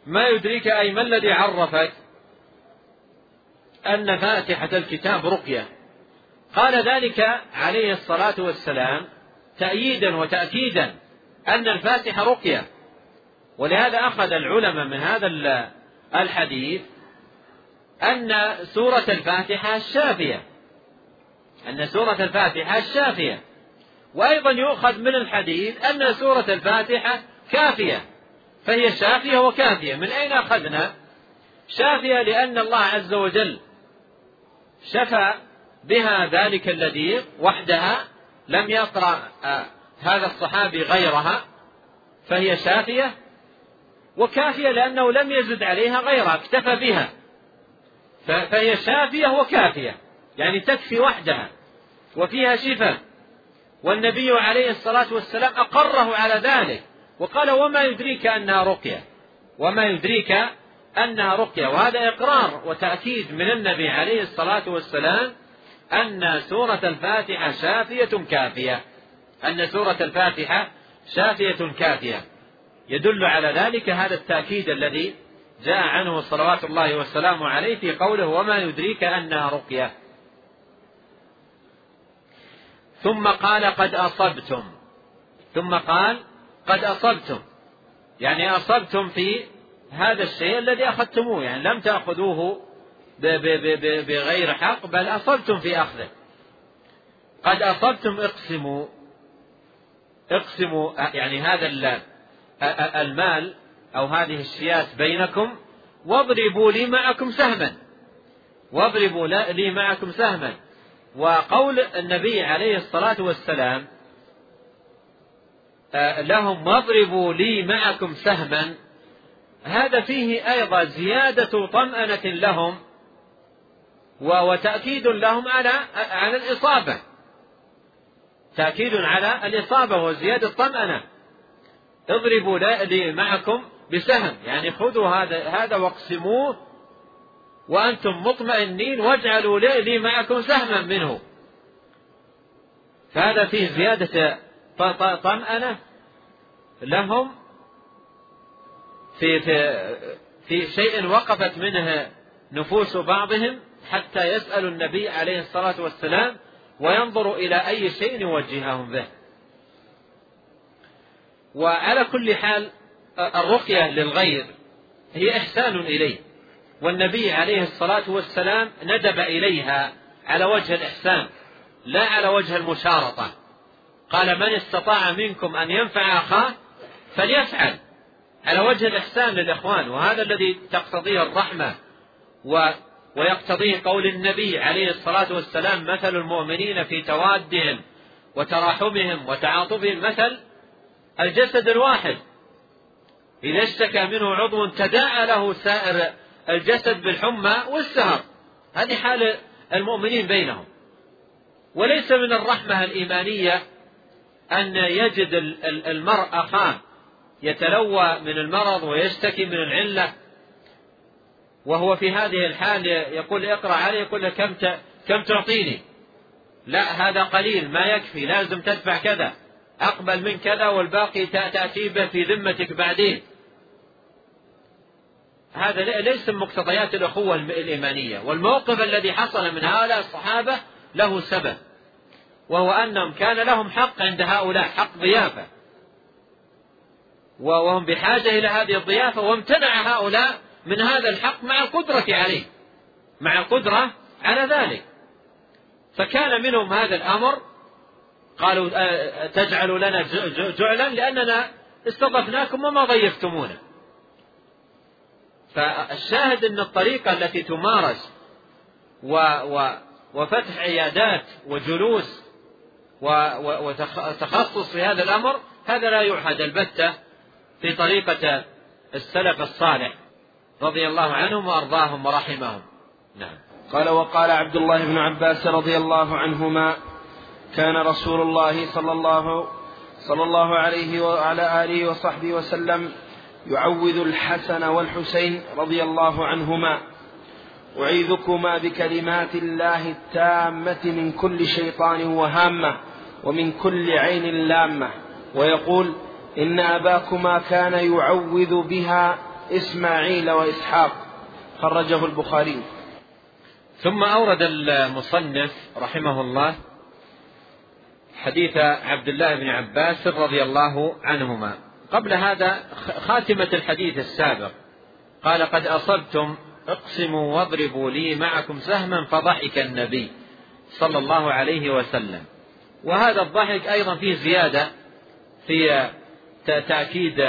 ما يدريك أي ما الذي عرفك؟ أن فاتحة الكتاب رقية. قال ذلك عليه الصلاة والسلام تأييدا وتأكيدا أن الفاتحة رقية. ولهذا أخذ العلماء من هذا الحديث أن سورة الفاتحة الشافية. أن سورة الفاتحة الشافية. وأيضا يؤخذ من الحديث أن سورة الفاتحة كافية. فهي شافية وكافية. من أين أخذنا؟ شافية لأن الله عز وجل شفى بها ذلك الذي وحدها لم يقرأ آه، هذا الصحابي غيرها فهي شافية وكافية لأنه لم يزد عليها غيرها اكتفى بها. فهي شافية وكافية يعني تكفي وحدها وفيها شفاء. والنبي عليه الصلاة والسلام أقره على ذلك وقال وما يدريك أنها رقية وما يدريك أنها رقية وهذا إقرار وتأكيد من النبي عليه الصلاة والسلام أن سورة الفاتحة شافية كافية. أن سورة الفاتحة شافية كافية. يدل على ذلك هذا التأكيد الذي جاء عنه صلوات الله والسلام عليه في قوله وما يدريك أنها رقية. ثم قال قد أصبتم. ثم قال قد أصبتم. يعني أصبتم في هذا الشيء الذي أخذتموه يعني لم تأخذوه بغير حق بل أصبتم في أخذه. قد أصبتم اقسموا. اقسموا يعني هذا المال أو هذه الشيات بينكم واضربوا لي معكم سهما. واضربوا لي معكم سهما. وقول النبي عليه الصلاة والسلام لهم واضربوا لي معكم سهما هذا فيه أيضا زيادة طمأنة لهم وتأكيد لهم على على الإصابة. تأكيد على الإصابة وزيادة الطمأنة اضربوا لي معكم بسهم. يعني خذوا هذا هذا واقسموه وأنتم مطمئنين واجعلوا لي معكم سهما منه. فهذا فيه زيادة طمأنة لهم في في في شيء وقفت منه نفوس بعضهم حتى يسألوا النبي عليه الصلاة والسلام وينظروا إلى أي شيء يوجههم به. وعلى كل حال الرقية للغير هي إحسان إليه. والنبي عليه الصلاة والسلام ندب إليها على وجه الإحسان لا على وجه المشارطة. قال من استطاع منكم أن ينفع أخاه فليفعل. على وجه الإحسان للإخوان وهذا الذي تقتضيه الرحمة و ويقتضيه قول النبي عليه الصلاة والسلام مثل المؤمنين في توادهم وتراحمهم وتعاطفهم مثل الجسد الواحد. إذا اشتكى منه عضو تداعى له سائر الجسد بالحمى والسهر. هذه حال المؤمنين بينهم. وليس من الرحمة الإيمانية أن يجد المرء أخاه يتلوى من المرض ويشتكي من العلة. وهو في هذه الحال يقول اقرأ عليه يقول له كم كم تعطيني؟ لا هذا قليل ما يكفي لازم تدفع كذا. أقبل من كذا والباقي تأتي به في ذمتك بعدين. هذا ليس من مقتضيات الأخوة الإيمانية. والموقف الذي حصل من هؤلاء الصحابة له سبب وهو أنهم كان لهم حق عند هؤلاء حق ضيافة. وهم بحاجة إلى هذه الضيافة وامتنع هؤلاء من هذا الحق مع القدرة عليه مع القدرة على ذلك. فكان منهم هذا الأمر قالوا تجعلوا لنا جعلا لأننا استضفناكم وما ضيفتمونا. فالشاهد أن الطريقة التي تمارس و و وفتح عيادات وجلوس وتخصص في هذا الأمر هذا لا يعهد البتة في طريقة السلف الصالح رضي الله عنهم وأرضاهم ورحمهم. نعم. قال وقال عبد الله بن عباس رضي الله عنهما كان رسول الله صلى الله صلى الله عليه وعلى آله وصحبه وسلم يعوذ الحسن والحسين رضي الله عنهما. أعيذكما بكلمات الله التامة من كل شيطان وهامة ومن كل عين لامة. ويقول إن أباكما كان يعوذ بها إسماعيل وإسحاق. خرجه البخاري. ثم أورد المصنف رحمه الله حديث عبد الله بن عباس رضي الله عنهما. قبل هذا خاتمة الحديث السابق. قال قد أصبتم اقسموا واضربوا لي معكم سهما فضحك النبي صلى الله عليه وسلم. وهذا الضحك أيضا فيه زيادة في تأكيد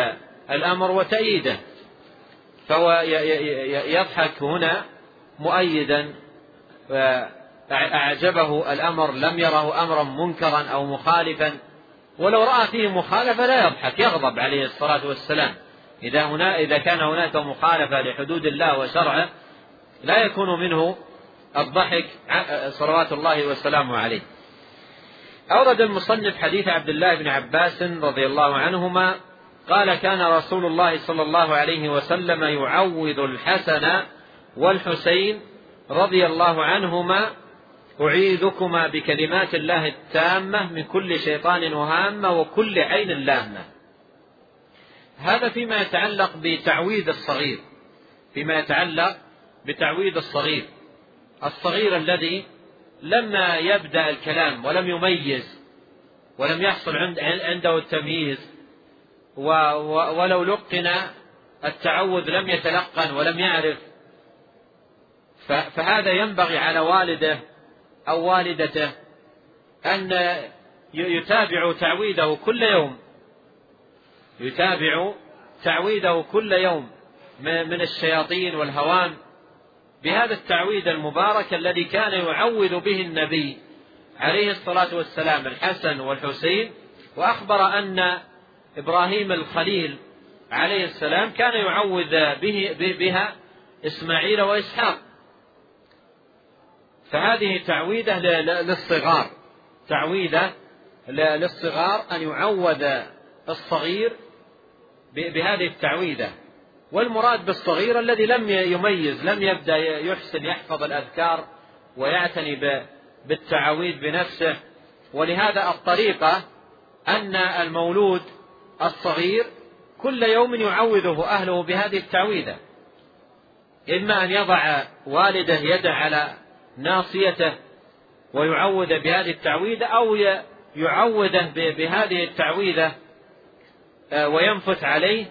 الأمر وتأييده. فهو يضحك هنا مؤيدا أعجبه الأمر لم يره أمرا منكرا أو مخالفا. ولو رأى فيه مخالفة لا يضحك يغضب عليه الصلاة والسلام. إذا هنا إذا كان هناك مخالفة لحدود الله وشرعه لا يكون منه الضحك صلوات الله وسلامه عليه. أورد المصنف حديث عبد الله بن عباس رضي الله عنهما قال كان رسول الله صلى الله عليه وسلم يعوذ الحسن والحسين رضي الله عنهما. أعيذكما بكلمات الله التامة من كل شيطان وهامة وكل عين لامة. هذا فيما يتعلق بتعويذ الصغير فيما يتعلق بتعويذ الصغير الصغير الذي لما يبدأ الكلام ولم يميز ولم يحصل عنده التمييز ولو لقن التعوذ لم يتلقن ولم يعرف فهذا ينبغي على والده أو والدته أن يتابع تعويذه كل يوم. يتابع تعويذه كل يوم من الشياطين والهوان. بهذا التعويذ المبارك الذي كان يعوذ به النبي عليه الصلاة والسلام الحسن والحسين وأخبر أن إبراهيم الخليل عليه السلام كان يعوذ به بها إسماعيل وإسحاق. فهذه تعويذة للصغار تعويذة للصغار أن يعوذ الصغير بهذه التعويذة والمراد بالصغير الذي لم يميز لم يبدأ يحسن يحفظ الأذكار ويعتني بالتعاويذ بنفسه. ولهذا الطريقة أن المولود الصغير كل يوم يعوذه أهله بهذه التعويذة. إما أن يضع والده يده على ناصيته ويعوذ بهذه التعويذة أو يعوذه بهذه التعويذة آه، وينفث عليه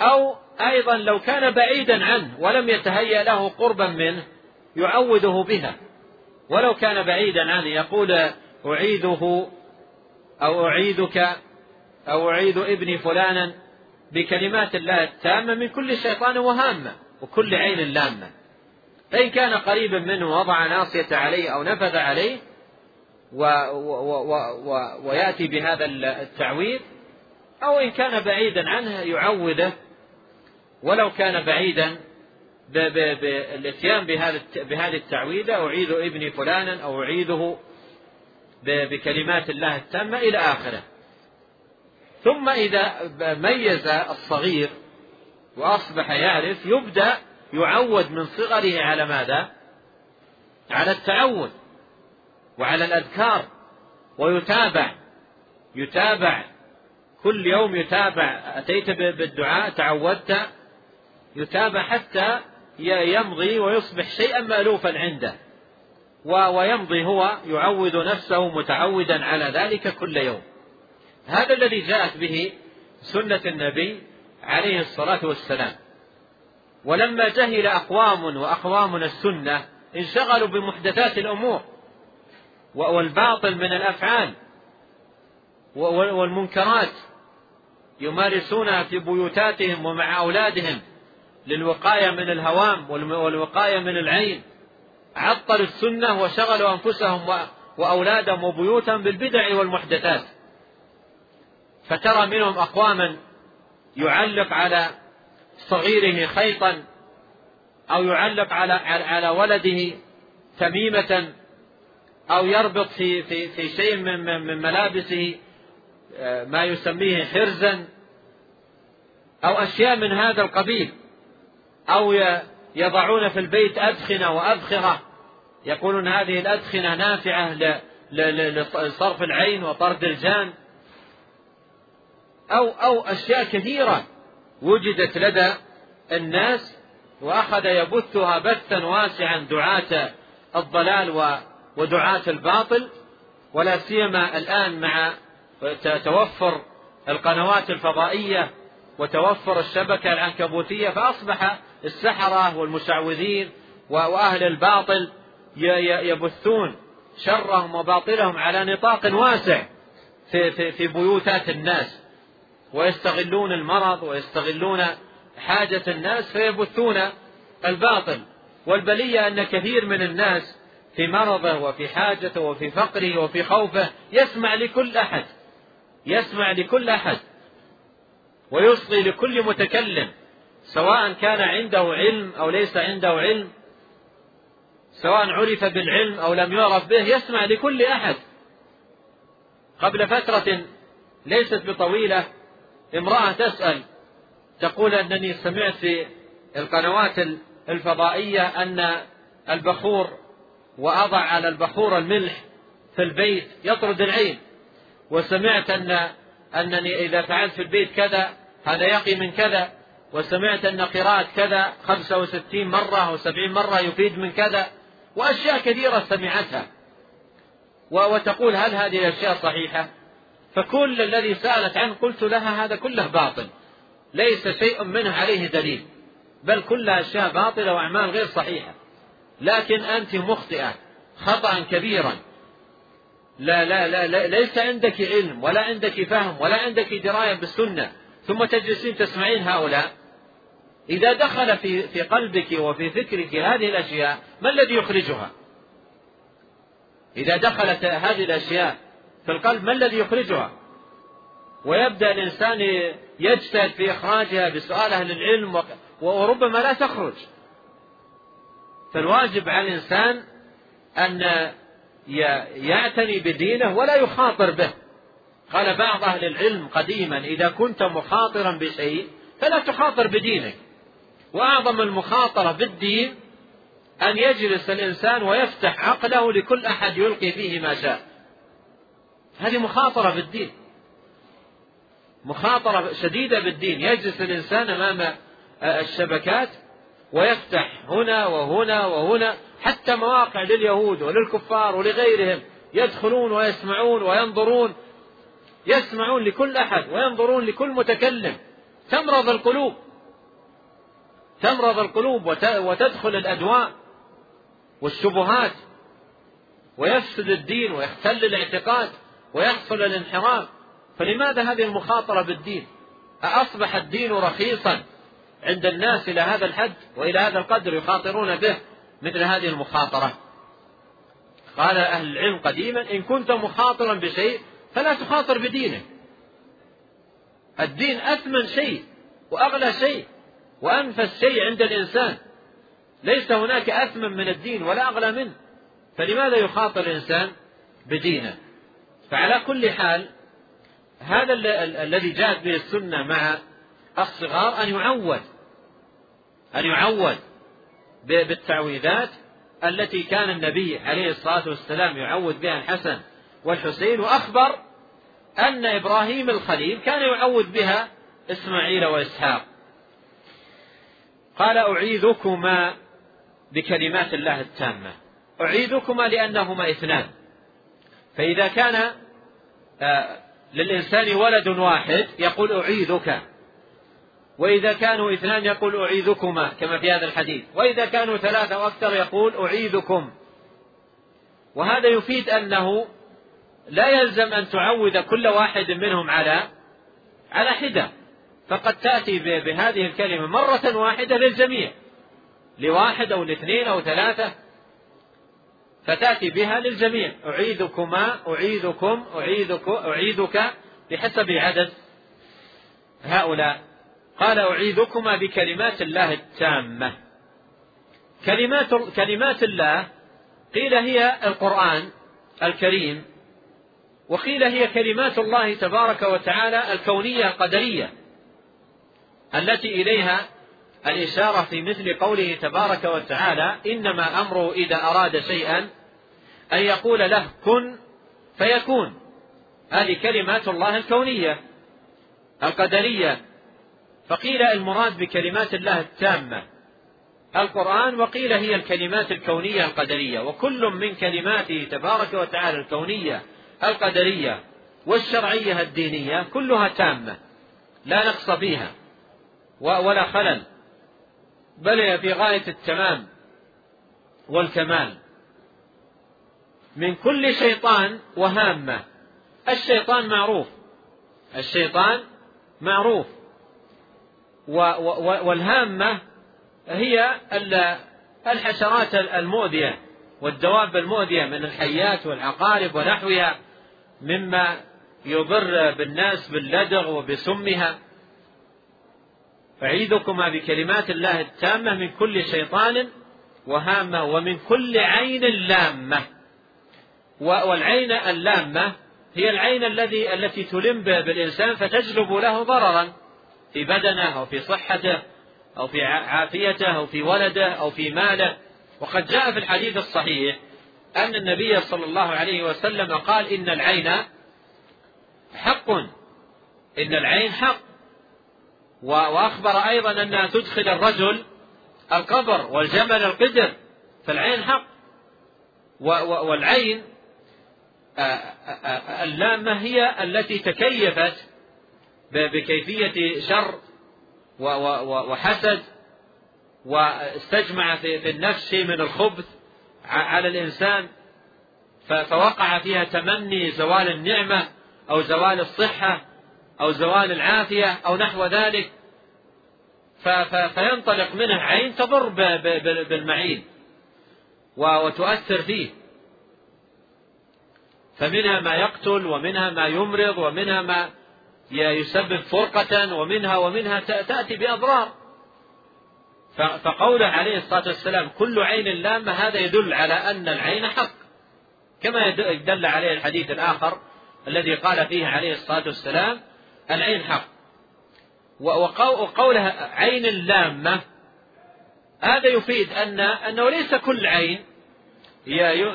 أو أيضا لو كان بعيدا عنه ولم يتهيأ له قربا منه يعوذه بها. ولو كان بعيدا عنه يقول أعيذه أو أعيذك أو أعيذ ابني فلانا بكلمات الله التامة من كل شيطان وهامة وكل عين لامة. فإن كان قريبا منه وضع ناصية عليه أو نفذ عليه و و و و ويأتي بهذا التعويذ أو إن كان بعيدا عنه يعوذه ولو كان بعيدا بالاتيان بهذه التعويذة أعيذ ابني فلانا أو أعيذه بكلمات الله التامة إلى آخره. ثم إذا ميز الصغير وأصبح يعرف يبدأ يعود من صغره على ماذا؟ على التعود وعلى الأذكار ويتابع. يتابع. كل يوم يتابع. أتيت بالدعاء تعودت يتابع حتى يمضي ويصبح شيئا مألوفا عنده. ويمضي هو يعود نفسه متعودا على ذلك كل يوم. هذا الذي جاءت به سنة النبي عليه الصلاة والسلام. ولما جهل أقوام وأقوام السنة انشغلوا بمحدثات الأمور. والباطل من الأفعال. والمنكرات. يمارسونها في بيوتاتهم ومع أولادهم. للوقاية من الهوام والوقاية من العين. عطلوا السنة وشغلوا أنفسهم وأولادهم وبيوتهم بالبدع والمحدثات. فترى منهم أقواما يعلق على صغيره خيطا أو يعلق على على ولده تميمة أو يربط في في في شيء من من ملابسه آه، ما يسميه حرزا أو أشياء من هذا القبيل. أو يضعون في البيت أدخنة وأبخرة. يقولون هذه الأدخنة نافعة لصرف العين وطرد الجان. أو أو أشياء كثيرة وجدت لدى الناس وأخذ يبثها بثا واسعا دعاة الضلال ودعاة الباطل. ولا سيما الآن مع توفر القنوات الفضائية وتوفر الشبكة العنكبوتية فأصبح السحرة والمشعوذين وأهل الباطل يبثون شرهم وباطلهم على نطاق واسع في, في, في بيوتات الناس. ويستغلون المرض ويستغلون حاجة الناس فيبثون الباطل. والبلية أن كثير من الناس في مرضه وفي حاجته وفي فقره وفي خوفه يسمع لكل أحد يسمع لكل أحد ويصغي لكل متكلم. سواء كان عنده علم أو ليس عنده علم سواء عرف بالعلم أو لم يعرف به يسمع لكل أحد. قبل فترة ليست بطويلة امرأة تسأل تقول أنني سمعت في القنوات الفضائية أن البخور وأضع على البخور الملح في البيت يطرد العين وسمعت أن أنني إذا فعلت في البيت كذا هذا يقي من كذا. وسمعت أن قراءة كذا خمسة وستين مرة أو سبعين مرة يفيد من كذا وأشياء كثيرة سمعتها. وتقول هل هذه الأشياء صحيحة؟ فكل الذي سألت عنه قلت لها هذا كله باطل ليس شيء منه عليه دليل بل كلها أشياء باطلة وأعمال غير صحيحة. لكن أنت مخطئة خطأ كبيرا. لا لا لا, لا ليس عندك علم ولا عندك فهم ولا عندك دراية بالسنة ثم تجلسين تسمعين هؤلاء. إذا دخل في في قلبك وفي فكرك هذه الأشياء ما الذي يخرجها؟ إذا دخلت هذه الأشياء في القلب ما الذي يخرجها؟ ويبدأ الإنسان يجتهد في إخراجها بسؤال أهل وربما لا تخرج فالواجب على الإنسان أن يعتني بدينه ولا يخاطر به قال بعض أهل العلم قديما إذا كنت مخاطرا بشيء فلا تخاطر بدينك وأعظم المخاطرة بالدين أن يجلس الإنسان ويفتح عقله لكل أحد يلقي فيه ما شاء. هذه مخاطرة بالدين مخاطرة شديدة بالدين يجلس الإنسان أمام الشبكات ويفتح هنا وهنا وهنا حتى مواقع لليهود وللكفار ولغيرهم يدخلون ويسمعون وينظرون. يسمعون لكل أحد وينظرون لكل متكلم. تمرض القلوب. تمرض القلوب وتدخل الأدواء والشبهات ويفسد الدين ويختل الاعتقاد ويحصل الانحراف. فلماذا هذه المخاطرة بالدين؟ أصبح الدين رخيصا عند الناس إلى هذا الحد وإلى هذا القدر يخاطرون به مثل هذه المخاطرة؟ قال أهل العلم قديما إن كنت مخاطرا بشيء فلا تخاطر بدينك. الدين أثمن شيء وأغلى شيء. وأنفس شيء عند الإنسان. ليس هناك أثمن من الدين ولا أغلى منه. فلماذا يخاطر الإنسان بدينه؟ فعلى كل حال هذا الذي جاءت به السنة مع الصغار أن يعود أن يعود بالتعويذات التي كان النبي عليه الصلاة والسلام يعود بها الحسن والحسين. وأخبر أن إبراهيم الخليل كان يعود بها إسماعيل وإسحاق. قال أعيذكما بكلمات الله التامة. أعيذكما لأنهما اثنان. فإذا كان آه، للإنسان ولد واحد يقول أعيذك. وإذا كانوا اثنان يقول أعيذكما كما في هذا الحديث. وإذا كانوا ثلاثة أو أكثر يقول أعيذكم. وهذا يفيد أنه لا يلزم أن تعود كل واحد منهم على على حدة. فقد تأتي بهذه الكلمة مرة واحدة للجميع لواحد أو لاثنين أو ثلاثة فتأتي بها للجميع. أعيدكما أعيدكم أعيدك أعيدك بحسب عدد هؤلاء قال أعيدكما بكلمات الله التامة. كلمات كلمات الله قيل هي القرآن الكريم وقيل هي كلمات الله تبارك وتعالى الكونية القدرية. التي إليها الإشارة في مثل قوله تبارك وتعالى إنما أمره إذا أراد شيئا أن يقول له كن فيكون. هذه كلمات الله الكونية القدرية. فقيل المراد بكلمات الله التامة. القرآن وقيل هي الكلمات الكونية القدرية وكل من كلماته تبارك وتعالى الكونية القدرية والشرعية الدينية كلها تامة. لا نقص فيها. ولا خلل. بل هي في غاية التمام والكمال. من كل شيطان وهامة. الشيطان معروف. الشيطان معروف. والهامة هي الحشرات المؤذية والدواب المؤذية من الحيات والعقارب ونحوها مما يضر بالناس باللدغ وبسمها. أعيذكما بكلمات الله التامة من كل شيطان وهامة ومن كل عين لامة. والعين اللامة هي العين الذي التي تلم بالإنسان فتجلب له ضررا في بدنه أو في صحته أو في عافيته أو في ولده أو في ماله. وقد جاء في الحديث الصحيح أن النبي صلى الله عليه وسلم قال إن العين حق. إن العين حق. وأخبر أيضا أنها تدخل الرجل القبر والجمل القدر فالعين حق. والعين اللامة هي التي تكيفت بكيفية شر وحسد واستجمع في النفس شيء من الخبث على الإنسان فوقع فيها تمني زوال النعمة أو زوال الصحة. أو زوال العافية أو نحو ذلك فينطلق منه عين تضر بالمعين وتؤثر فيه. فمنها ما يقتل ومنها ما يمرض ومنها ما يسبب فرقة ومنها ومنها تأتي بأضرار. فقوله عليه الصلاة والسلام كل عين لامة هذا يدل على أن العين حق كما دل عليه الحديث الآخر الذي قال فيه عليه الصلاة والسلام العين حق. وقولها عين لامة. هذا يفيد أن أنه ليس كل عين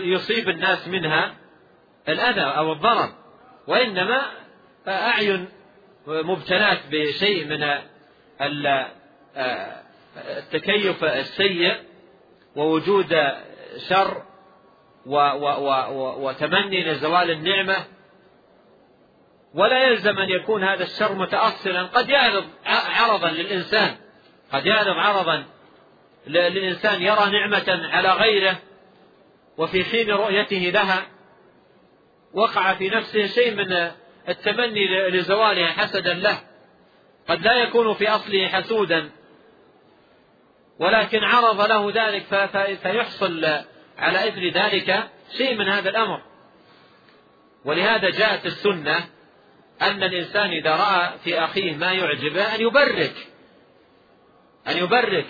يصيب الناس منها الأذى أو الضرر وإنما أعين مبتلات بشيء من التكيف السيء ووجود شر وتمني لزوال النعمة. ولا يلزم أن يكون هذا الشر متأصلا. قد يعرض عرضا للإنسان. قد يعرض عرضا للإنسان يرى نعمة على غيره وفي حين رؤيته لها. وقع في نفسه شيء من التمني لزوالها حسدا له. قد لا يكون في أصله حسودا. ولكن عرض له ذلك فيحصل على إثر ذلك شيء من هذا الأمر. ولهذا جاءت السنة أن الإنسان إذا رأى في أخيه ما يعجبه أن يبرك. أن يبرك.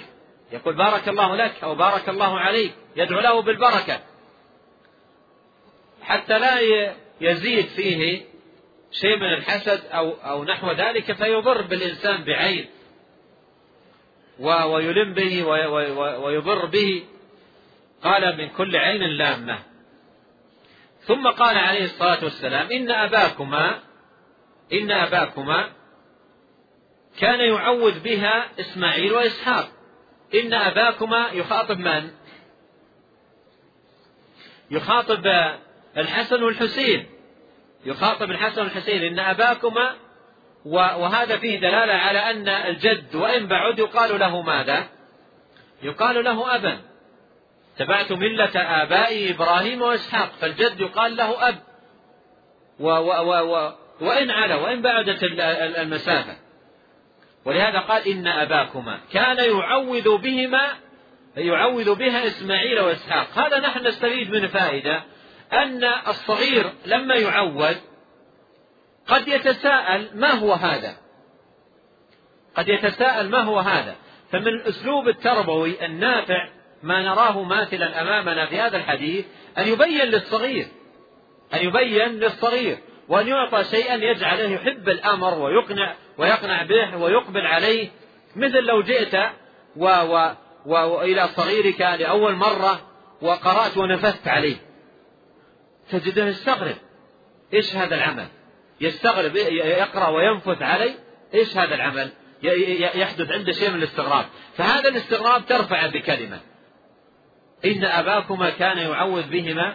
يقول بارك الله لك أو بارك الله عليك. يدعو له بالبركة. حتى لا يزيد فيه شيء من الحسد أو أو نحو ذلك فيضر بالإنسان بعين. ويلم به ويضر به. قال من كل عين لامة. ثم قال عليه الصلاة والسلام إن أباكما إن أباكما كان يعوذ بها إسماعيل وإسحاق. إن أباكما يخاطب من؟ يخاطب الحسن والحسين. يخاطب الحسن والحسين. إن أباكما وهذا فيه دلالة على أن الجد وإن بعد يقال له ماذا؟ يقال له أبا. تبعت ملة آبائي إبراهيم وإسحاق فالجد يقال له أب. و و و و وإن على وإن بعدت المسافة. ولهذا قال إن أباكما. كان يعوذ بهما يعوذ بها إسماعيل وإسحاق. هذا نحن نستفيد من فائدة أن الصغير لما يعود قد يتساءل ما هو هذا. قد يتساءل ما هو هذا. فمن الأسلوب التربوي النافع ما نراه ماثلا أمامنا في هذا الحديث أن يبين للصغير أن يبين للصغير. وأن يعطى شيئا يجعله يحب الأمر ويقنع ويقنع به ويقبل عليه. مثل لو جئت و و وإلى صغيرك لأول مرة وقرأت ونفثت عليه. تجده يستغرب. إيش هذا العمل؟ يستغرب يقرأ وينفث علي إيش هذا العمل؟ يحدث عنده شيء من الاستغراب. فهذا الاستغراب ترفع بكلمة. إن أباكما كان يعوذ بهما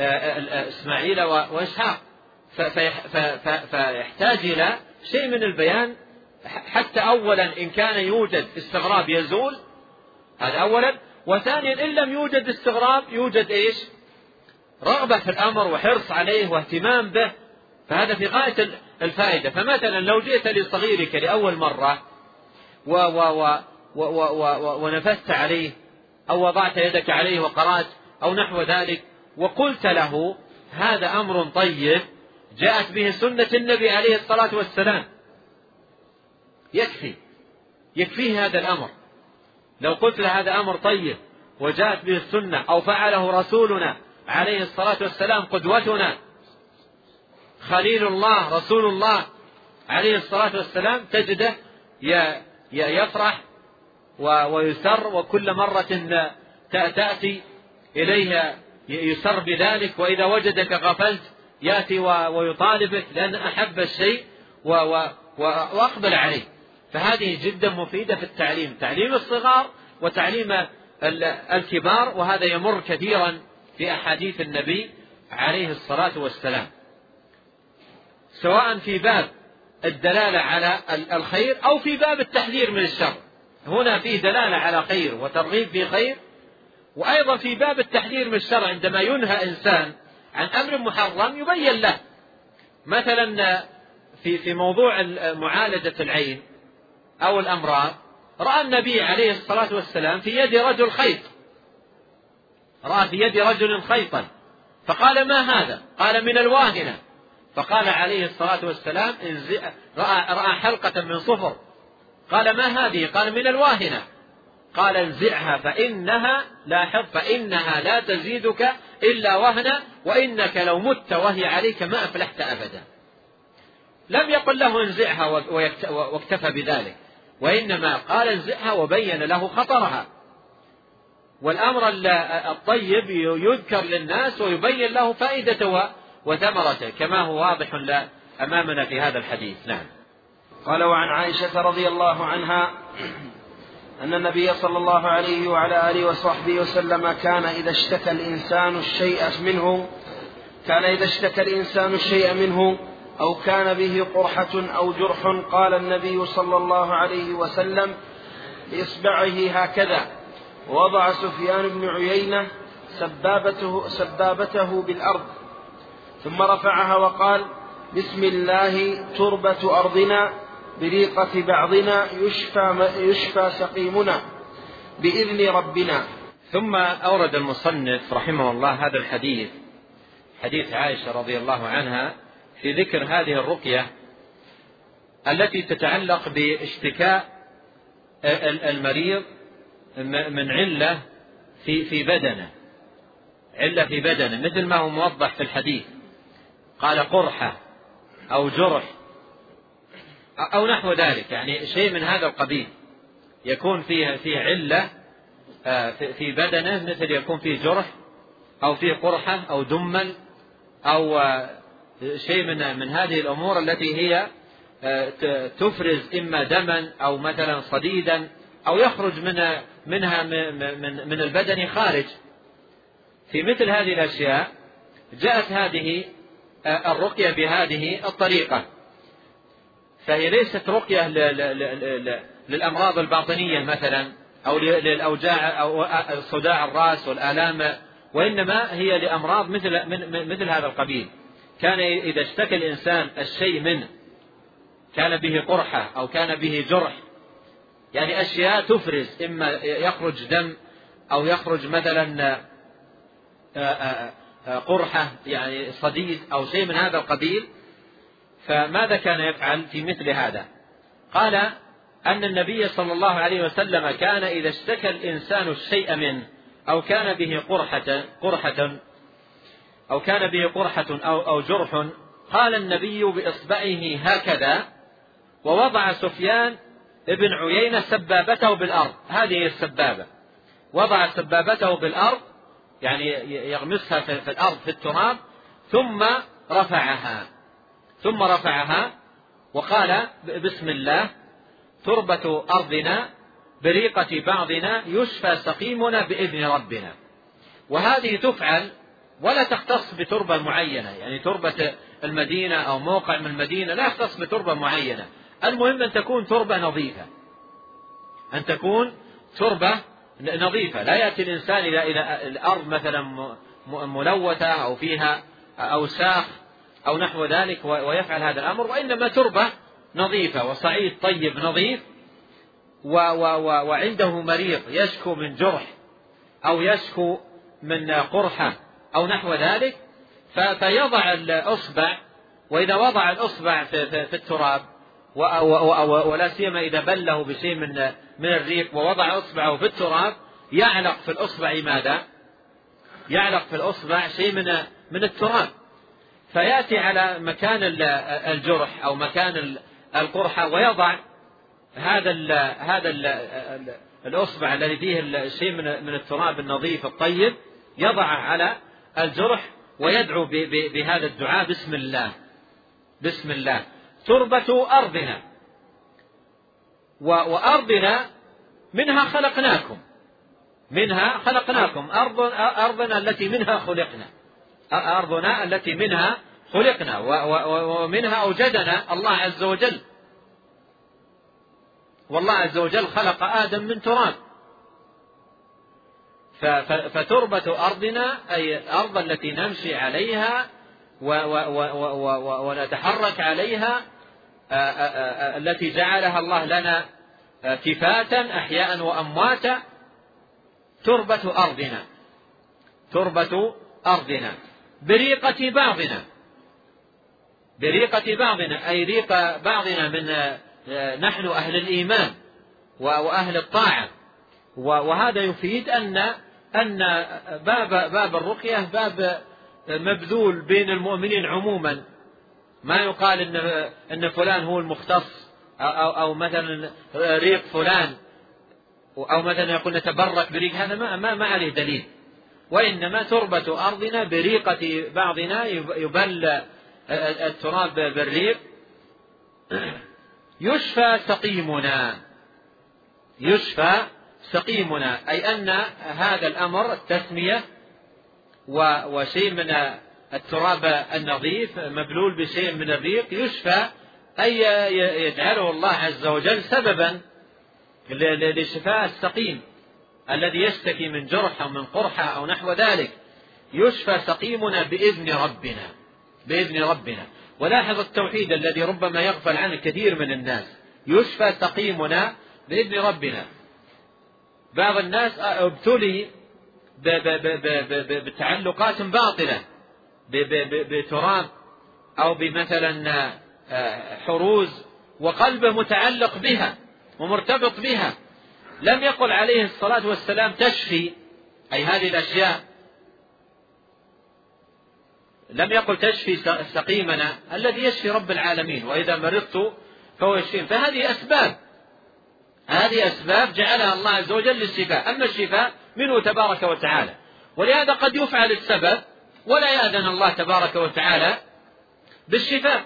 آه، آه، آه، إسماعيل وإسحاق. فيحتاج إلى شيء من البيان حتى أولا إن كان يوجد استغراب يزول هذا أولا. وثانيا إن لم يوجد استغراب يوجد إيش؟ رغبة في الأمر وحرص عليه واهتمام به. فهذا في غاية الفائدة. فمثلا لو جئت لصغيرك لأول مرة و و و و و و ونفثت عليه أو وضعت يدك عليه وقرأت أو نحو ذلك وقلت له هذا أمر طيب جاءت به سنة النبي عليه الصلاة والسلام. يكفي. يكفيه هذا الأمر. لو قلت له هذا أمر طيب وجاءت به السنة أو فعله رسولنا عليه الصلاة والسلام قدوتنا خليل الله رسول الله عليه الصلاة والسلام تجده يفرح ويسر وكل مرة تأتي إليه يسر بذلك وإذا وجدك غفلت يأتي ويطالبك لأن أحب الشيء وأقبل عليه. فهذه جدا مفيدة في التعليم. تعليم الصغار وتعليم الكبار وهذا يمر كثيرا في أحاديث النبي عليه الصلاة والسلام. سواء في باب الدلالة على الخير أو في باب التحذير من الشر. هنا فيه دلالة على خير وترغيب في خير وأيضا في باب التحذير من الشر عندما ينهى إنسان عن أمر محرم يبين له. مثلا في في موضوع معالجة العين أو الأمراض رأى النبي عليه الصلاة والسلام في يد رجل خيط. رأى في يد رجل خيطا. فقال ما هذا؟ قال من الواهنة. فقال عليه الصلاة والسلام رأى, رأى حلقة من صفر. قال ما هذه؟ قال من الواهنة. قال انزعها فإنها لاحظ فإنها لا تزيدك إلا وهنا وإنك لو مت وهي عليك ما أفلحت أبدا. لم يقل له انزعها واكتفى بذلك. وإنما قال انزعها وبين له خطرها. والأمر الطيب يذكر للناس ويبين له فائدته وثمرته. كما هو واضح أمامنا في هذا الحديث. نعم. قال وعن عائشة رضي الله عنها أن النبي صلى الله عليه وعلى آله وصحبه وسلم كان إذا اشتكى الإنسان الشيء منه كان إذا اشتكى الإنسان الشيء منه أو كان به قرحة أو جرح قال النبي صلى الله عليه وسلم بإصبعه هكذا. ووضع سفيان بن عيينة سبابته, سبابته بالأرض. ثم رفعها وقال بسم الله تربة أرضنا. بريقة بعضنا يشفى, يشفى سقيمنا بإذن ربنا. ثم أورد المصنف رحمه الله هذا الحديث حديث عائشة رضي الله عنها في ذكر هذه الرقية التي تتعلق باشتكاء المريض من علة في في بدنه. علة في بدنه مثل ما هو موضح في الحديث. قال قرحة أو جرح. أو نحو ذلك يعني شيء من هذا القبيل. يكون فيه فيه علة آه، في بدنه مثل يكون فيه جرح أو فيه قرحة أو دمل أو آه، شيء من من هذه الأمور التي هي آه، تفرز إما دما أو مثلا صديدا أو يخرج من منها من من البدن خارج. في مثل هذه الأشياء جاءت هذه الرقية بهذه الطريقة. فهي ليست رقية للأمراض الباطنية مثلا أو للأوجاع أو صداع الرأس والآلام وإنما هي لأمراض مثل مثل هذا القبيل. كان إذا اشتكى الإنسان الشيء منه كان به قرحة أو كان به جرح يعني أشياء تفرز إما يخرج دم أو يخرج مثلا قرحة يعني صديد أو شيء من هذا القبيل فماذا كان يفعل في مثل هذا؟ قال أن النبي صلى الله عليه وسلم كان إذا اشتكى الإنسان الشيء منه أو كان به قرحة قرحة أو كان به قرحة أو أو جرح قال النبي بإصبعه هكذا ووضع سفيان ابن عيينة سبابته بالأرض. هذه السبابة. وضع سبابته بالأرض يعني يغمسها في الأرض في التراب ثم رفعها. ثم رفعها وقال بسم الله تربة أرضنا بريقة بعضنا يشفى سقيمنا بإذن ربنا. وهذه تفعل ولا تختص بتربة معينة يعني تربة المدينة أو موقع من المدينة لا يختص بتربة معينة. المهم أن تكون تربة نظيفة. أن تكون تربة نظيفة. لا يأتي الإنسان إلى إلى الأرض مثلا ملوثة أو فيها أوساخ أو نحو ذلك ويفعل هذا الأمر وإنما تربة نظيفة وصعيد طيب نظيف و و و وعنده مريض يشكو من جرح أو يشكو من قرحة أو نحو ذلك فيضع الأصبع وإذا وضع الأصبع في, في, في التراب ولا سيما إذا بله بشيء من من الريق ووضع إصبعه في التراب يعلق في الأصبع ماذا؟ يعلق في الأصبع شيء من من التراب فيأتي على مكان الجرح أو مكان القرحة ويضع هذا ال هذا ال الأصبع الذي فيه شيء من التراب النظيف الطيب يضع على الجرح ويدعو بهذا الدعاء بسم الله. بسم الله. تربة أرضنا. وأرضنا منها خلقناكم. منها خلقناكم. أرض أرضنا التي منها خلقنا. أرضنا التي منها خلقنا ومنها أوجدنا الله عز وجل. والله عز وجل خلق آدم من تراب. فتربة أرضنا أي الأرض التي نمشي عليها ونتحرك عليها التي جعلها الله لنا كفاة أحياء وأمواتا. تربة أرضنا. تربة أرضنا. بريقة بعضنا. بريقة بعضنا أي ريق بعضنا من نحن أهل الإيمان وأهل الطاعة. وهذا يفيد أن أن باب باب الرقية باب مبذول بين المؤمنين عموما. ما يقال إن إن فلان هو المختص أو أو مثلا ريق فلان أو مثلا يقول نتبرك بريق هذا ما ما, ما عليه دليل. وإنما تربة أرضنا بريقة بعضنا يبل التراب بالريق. يشفى سقيمنا. يشفى سقيمنا. أي أن هذا الأمر التسمية وشيء من التراب النظيف مبلول بشيء من الريق يشفى أي يجعله الله عز وجل سببا لشفاء السقيم. الذي يشتكي من جرح أو من قرحة أو نحو ذلك يشفى سقيمنا بإذن ربنا بإذن ربنا. ولاحظ التوحيد الذي ربما يغفل عنه كثير من الناس يشفى سقيمنا بإذن ربنا. بعض الناس ابتلي بتعلقات باطلة بتراب أو بمثلا آه، حروز وقلبه متعلق بها ومرتبط بها. لم يقل عليه الصلاة والسلام تشفي أي هذه الأشياء. لم يقل تشفي سقيمنا الذي يشفي رب العالمين وإذا مرضت فهو يشفين فهذه أسباب. هذه أسباب جعلها الله عز وجل للشفاء. أما الشفاء منه تبارك وتعالى. ولهذا قد يفعل السبب ولا يأذن الله تبارك وتعالى بالشفاء.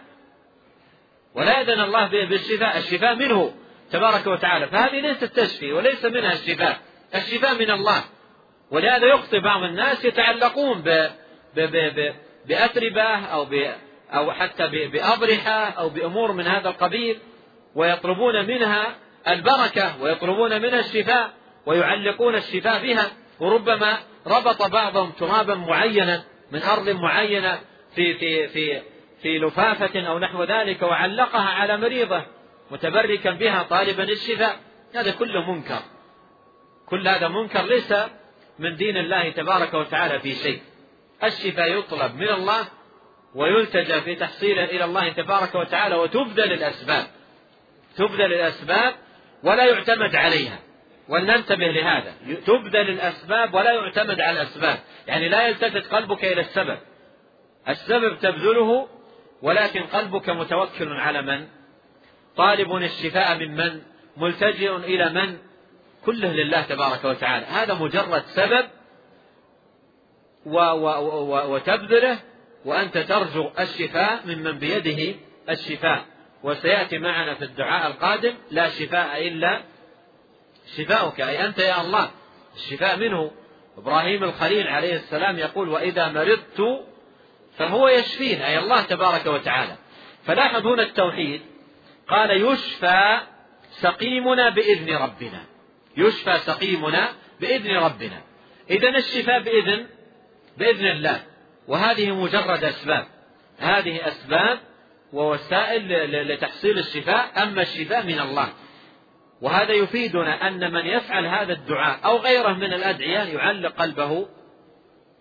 ولا يأذن الله بالشفاء. الشفاء منه. تبارك وتعالى. فهذه ليست تشفي وليس منها الشفاء. الشفاء من الله. ولهذا يخطئ بعض الناس يتعلقون ب ب ب بأتربة أو ب أو حتى بأضرحة أو بأمور من هذا القبيل ويطلبون منها البركة ويطلبون منها الشفاء ويعلقون الشفاء بها. وربما ربط بعضهم ترابا معينا من أرض معينة في في في في لفافة أو نحو ذلك وعلقها على مريضة. متبركا بها طالبا الشفاء. هذا كله منكر. كل هذا منكر ليس من دين الله تبارك وتعالى في شيء. الشفاء يطلب من الله ويلتجى في تحصيله إلى الله تبارك وتعالى وتبذل الأسباب. تبذل الأسباب ولا يعتمد عليها. ولننتبه لهذا. تبذل الأسباب ولا يعتمد على الأسباب. يعني لا يلتفت قلبك إلى السبب. السبب تبذله ولكن قلبك متوكل على من؟ طالب الشفاء من من؟ ملتجئ إلى من؟ كله لله تبارك وتعالى. هذا مجرد سبب و و و وتبذله وأنت ترجو الشفاء ممن بيده؟ الشفاء. وسيأتي معنا في الدعاء القادم لا شفاء إلا شفاؤك. أي أنت يا الله الشفاء منه. إبراهيم الخليل عليه السلام يقول وإذا مرضت فهو يشفين أي الله تبارك وتعالى. فلاحظ هنا التوحيد. قال يشفى سقيمنا بإذن ربنا. يشفى سقيمنا بإذن ربنا. إذا الشفاء بإذن بإذن الله. وهذه مجرد أسباب. هذه أسباب ووسائل لتحصيل الشفاء. أما الشفاء من الله. وهذا يفيدنا أن من يفعل هذا الدعاء أو غيره من الأدعية يعلق قلبه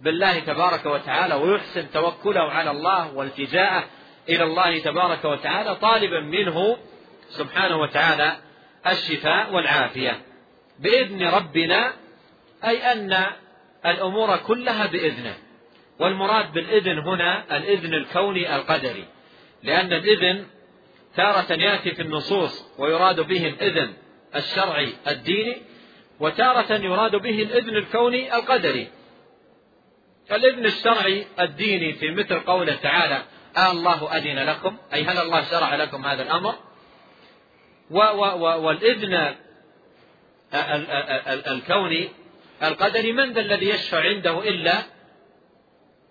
بالله تبارك وتعالى ويحسن توكله على الله والتجاءه إلى الله تبارك وتعالى طالبا منه سبحانه وتعالى الشفاء والعافية. بإذن ربنا أي أن الأمور كلها بإذنه. والمراد بالإذن هنا الإذن الكوني القدري. لأن الإذن تارة يأتي في النصوص ويراد به الإذن الشرعي الديني وتارة يراد به الإذن الكوني القدري. الإذن الشرعي الديني في مثل قوله تعالى آه الله أذن لكم أي هل الله شرع لكم هذا الأمر؟ و و و والإذن الكوني القدري من ذا الذي يشفع عنده إلا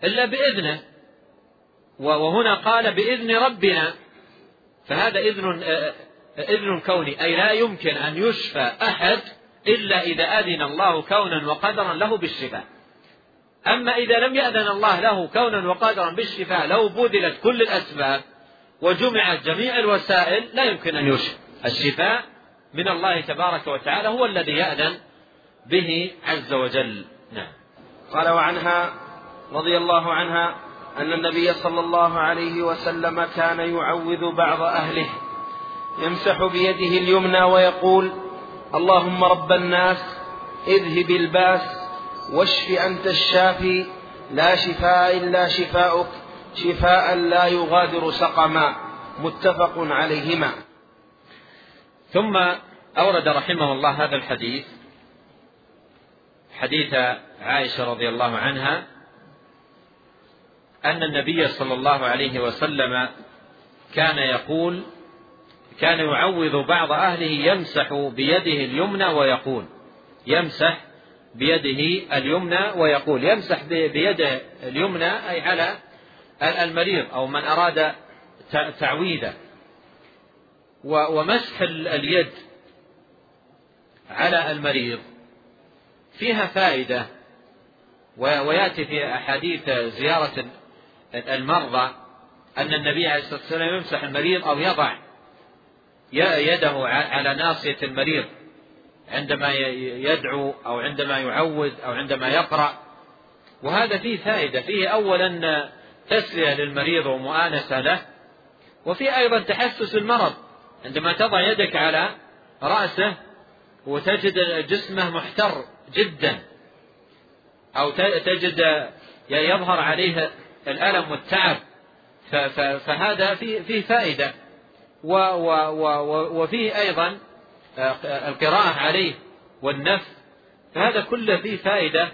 إلا بإذنه؟ وهنا قال بإذن ربنا فهذا إذن إذن كوني أي لا يمكن أن يشفى أحد إلا إذا أذن الله كونا وقدرا له بالشفاء. أما إذا لم يأذن الله له كونا وقدرا بالشفاء لو بذلت كل الأسباب وجمعت جميع الوسائل لا يمكن أن يشفى. الشفاء من الله تبارك وتعالى هو الذي يأذن به عز وجل. نعم. قال وعنها رضي الله عنها أن النبي صلى الله عليه وسلم كان يعوذ بعض أهله يمسح بيده اليمنى ويقول اللهم رب الناس اذهب الباس واشف أنت الشافي لا شفاء إلا شفاؤك شفاء لا يغادر سقما متفق عليهما. ثم أورد رحمه الله هذا الحديث حديث عائشة رضي الله عنها أن النبي صلى الله عليه وسلم كان يقول كان يعوذ بعض أهله يمسح بيده اليمنى ويقول يمسح بيده اليمنى ويقول يمسح بيده اليمنى أي على المريض أو من أراد تعويذه ومسح اليد على المريض فيها فائدة. ويأتي في أحاديث زيارة المرضى أن النبي عليه الصلاة والسلام يمسح المريض أو يضع يده على ناصية المريض. عندما يدعو أو عندما يعوذ أو عندما يقرأ. وهذا فيه فائدة فيه أولا تسلية للمريض ومؤانسة له وفيه أيضا تحسس المرض. عندما تضع يدك على رأسه وتجد جسمه محتر جدا أو تجد يظهر عليه الألم والتعب فهذا فيه فائدة. وفيه أيضا القراءة عليه والنفس فهذا كله فيه فائدة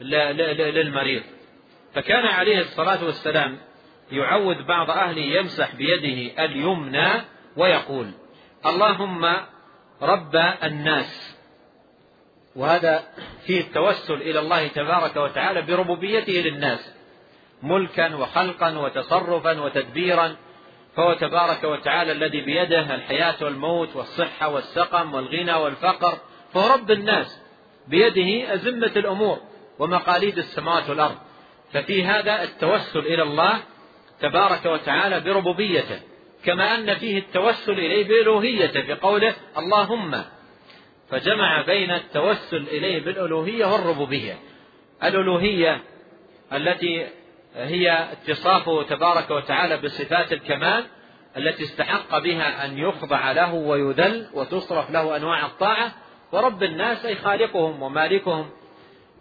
للمريض. فكان عليه الصلاة والسلام يعود بعض أهله يمسح بيده اليمنى ويقول اللهم رب الناس. وهذا فيه التوسل إلى الله تبارك وتعالى بربوبيته للناس ملكا وخلقا وتصرفا وتدبيرا. فهو تبارك وتعالى الذي بيده الحياة والموت والصحة والسقم والغنى والفقر فهو رب الناس بيده أزمة الأمور ومقاليد السماوات والأرض. ففي هذا التوسل إلى الله تبارك وتعالى بربوبيته كما أن فيه التوسل إليه بألوهيته بقوله اللهم. فجمع بين التوسل إليه بالألوهية والربوبية. الألوهية التي هي اتصافه تبارك وتعالى بصفات الكمال التي استحق بها أن يخضع له ويذل وتصرف له أنواع الطاعة ورب الناس أي خالقهم ومالكهم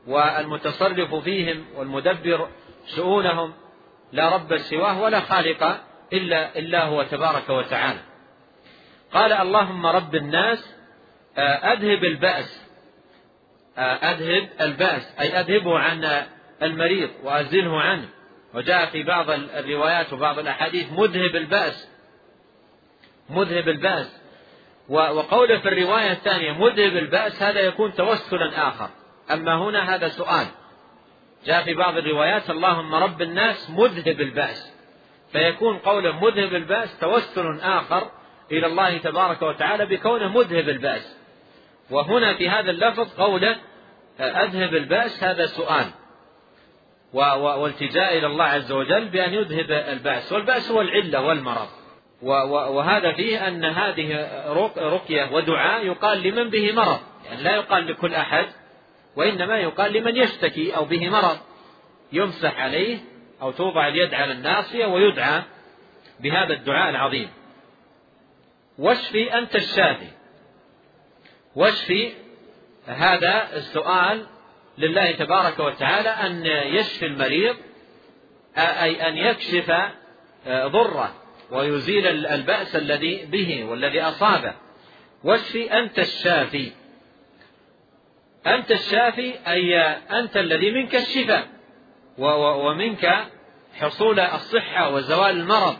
والمتصرف فيهم والمدبر شؤونهم لا رب سواه ولا خالق إلا إلا هو تبارك وتعالى. قال اللهم رب الناس آه، أذهب البأس آه، أذهب البأس أي أذهبه عن المريض وأزله عنه. وجاء في بعض الروايات وبعض الأحاديث مذهب البأس. مذهب البأس. وقوله في الرواية الثانية مذهب البأس هذا يكون توسلا آخر. أما هنا هذا سؤال. جاء في بعض الروايات اللهم رب الناس مذهب البأس. فيكون قوله مذهب البأس توسل آخر إلى الله تبارك وتعالى بكونه مذهب البأس. وهنا في هذا اللفظ قوله أذهب البأس هذا سؤال. والتجاء إلى الله عز وجل بأن يذهب البأس. والبأس هو العلة والمرض. وهذا فيه أن هذه رقية ودعاء يقال لمن به مرض. يعني لا يقال لكل أحد وإنما يقال لمن يشتكي أو به مرض. يمسح عليه أو توضع اليد على الناصية ويدعى بهذا الدعاء العظيم. واشفي أنت الشافي واشفي هذا السؤال لله تبارك وتعالى أن يشفي المريض أي أن يكشف ضره ويزيل البأس الذي به والذي أصابه. واشفي أنت الشافي. أنت الشافي أي أنت الذي منك الشفاء ومنك حصول الصحة وزوال المرض.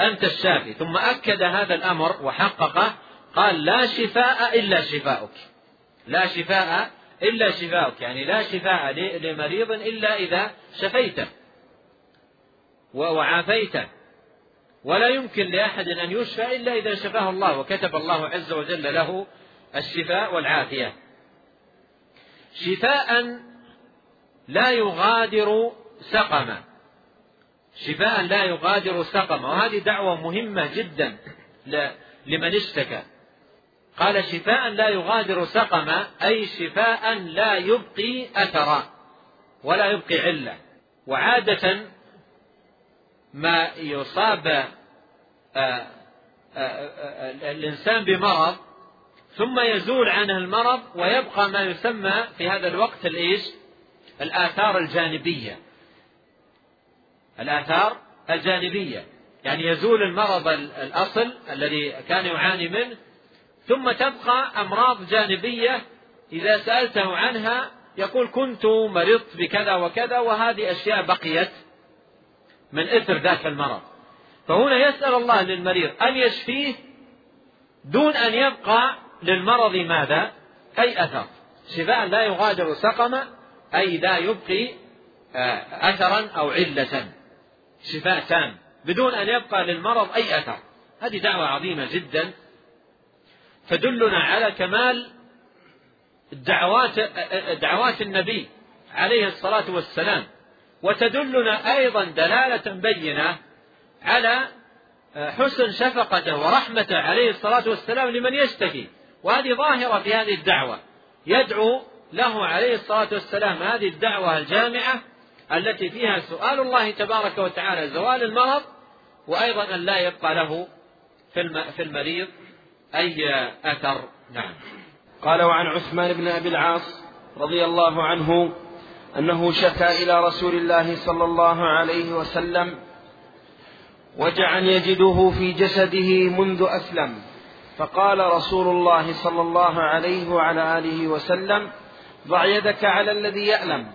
أنت الشافي. ثم أكد هذا الأمر وحققه قال لا شفاء إلا شفاؤك. لا شفاء إلا شفاؤك يعني لا شفاء لمريض إلا إذا شفيته وعافيته. ولا يمكن لأحد أن يشفى إلا إذا شفاه الله وكتب الله عز وجل له الشفاء والعافية. شفاء لا يغادر سقما شفاء لا يغادر سقما وهذه دعوة مهمة جدا لمن اشتكى. قال شفاء لا يغادر سقما أي شفاء لا يبقي أثرا ولا يبقي علة وعادة ما يصاب آه، آه، آه، الإنسان بمرض ثم يزول عنه المرض ويبقى ما يسمى في هذا الوقت الإيش؟ الآثار الجانبية. الآثار الجانبية. يعني يزول المرض الأصل الذي كان يعاني منه ثم تبقى أمراض جانبية إذا سألته عنها يقول كنت مرضت بكذا وكذا وهذه أشياء بقيت من إثر ذاك المرض. فهنا يسأل الله للمريض أن يشفيه دون أن يبقى للمرض ماذا؟ أي أثر. شفاء لا يغادر سقما أي لا يبقي آه، أثرا أو علة. شفاء تام. بدون أن يبقى للمرض أي أثر. هذه دعوة عظيمة جدا. تدلنا على كمال دعوات دعوات النبي عليه الصلاة والسلام. وتدلنا أيضا دلالة بينة على حسن شفقته ورحمته عليه الصلاة والسلام لمن يشتكي. وهذه ظاهرة في هذه الدعوة. يدعو له عليه الصلاة والسلام هذه الدعوة الجامعة التي فيها سؤال الله تبارك وتعالى زوال المرض وأيضا أن لا يبقى له في المريض. أي أثر؟ نعم. قال وعن عثمان بن أبي العاص رضي الله عنه أنه شكا إلى رسول الله صلى الله عليه وسلم وجعا يجده في جسده منذ أسلم. فقال رسول الله صلى الله عليه وعلى آله وسلم ضع يدك على الذي يألم.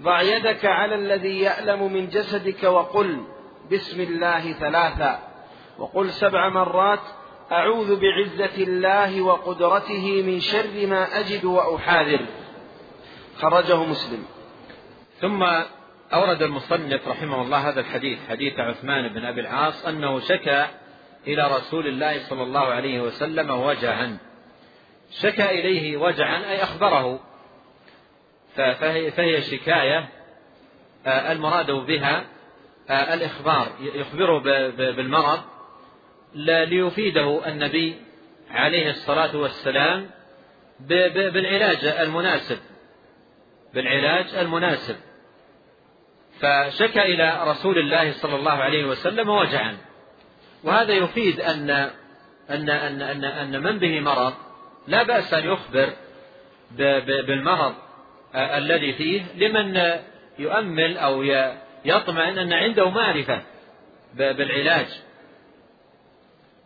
ضع يدك على الذي يألم من جسدك وقل بسم الله ثلاثا. وقل سبع مرات أعوذ بعزة الله وقدرته من شر ما أجد وأحاذر. خرجه مسلم. ثم أورد المصنف رحمه الله هذا الحديث حديث عثمان بن أبي العاص أنه شكى إلى رسول الله صلى الله عليه وسلم وجعا. شكى إليه وجعا أي أخبره. فهي, فهي شكاية آه، المراد بها آه، الإخبار يخبره بالمرض. ليفيده النبي عليه الصلاة والسلام بالعلاج المناسب بالعلاج المناسب. فشكى إلى رسول الله صلى الله عليه وسلم وجعا. وهذا يفيد أن أن أن أن, أن من به مرض لا بأس أن يخبر بالمرض الذي فيه لمن يؤمل أو يطمئن أن عنده معرفة بالعلاج.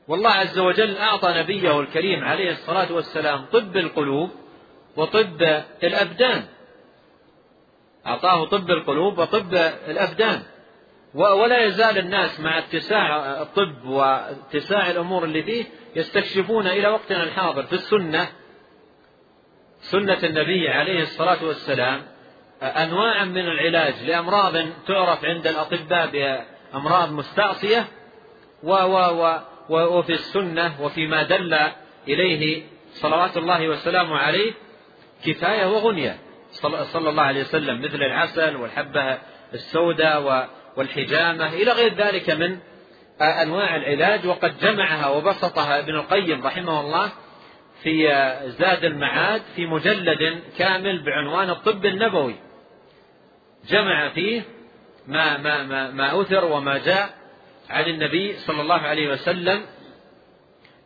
والله عز وجل أعطى نبيه الكريم عليه الصلاة والسلام طب القلوب وطب الأبدان. أعطاه طب القلوب وطب الأبدان. ولا يزال الناس مع اتساع الطب واتساع الأمور اللي فيه يستكشفون إلى وقتنا الحاضر في السنة. سنة النبي عليه الصلاة والسلام أنواعا من العلاج لأمراض تعرف عند الأطباء بأمراض مستعصية. و و و وفي السنة وفيما دل إليه صلوات الله وسلامه عليه كفاية وغنية. صلى الله عليه وسلم مثل العسل والحبة السوداء والحجامة إلى غير ذلك من أنواع العلاج. وقد جمعها وبسطها ابن القيم رحمه الله في زاد المعاد في مجلد كامل بعنوان الطب النبوي. جمع فيه ما ما ما, ما أثر وما جاء عن النبي صلى الله عليه وسلم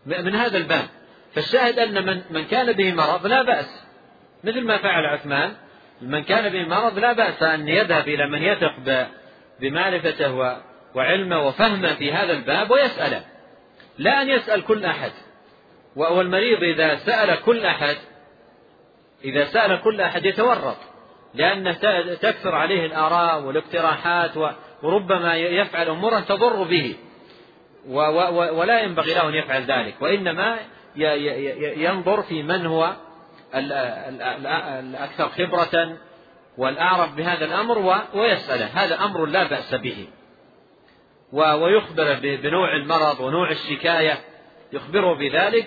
من هذا الباب. فالشاهد أن من من كان به مرض لا بأس. مثل ما فعل عثمان من كان به مرض لا بأس أن يذهب إلى من يثق بمعرفته وعلمه وفهمه في هذا الباب ويسأله. لا أن يسأل كل أحد. والمريض إذا سأل كل أحد إذا سأل كل أحد يتورط. لأن تكثر عليه الآراء والاقتراحات وربما يفعل أمورا تضر به. ولا ينبغي له أن يفعل ذلك. وإنما ينظر في من هو الأكثر خبرة والأعرف بهذا الأمر ويسأله. هذا أمر لا بأس به. ويخبر بنوع المرض ونوع الشكاية. يخبره بذلك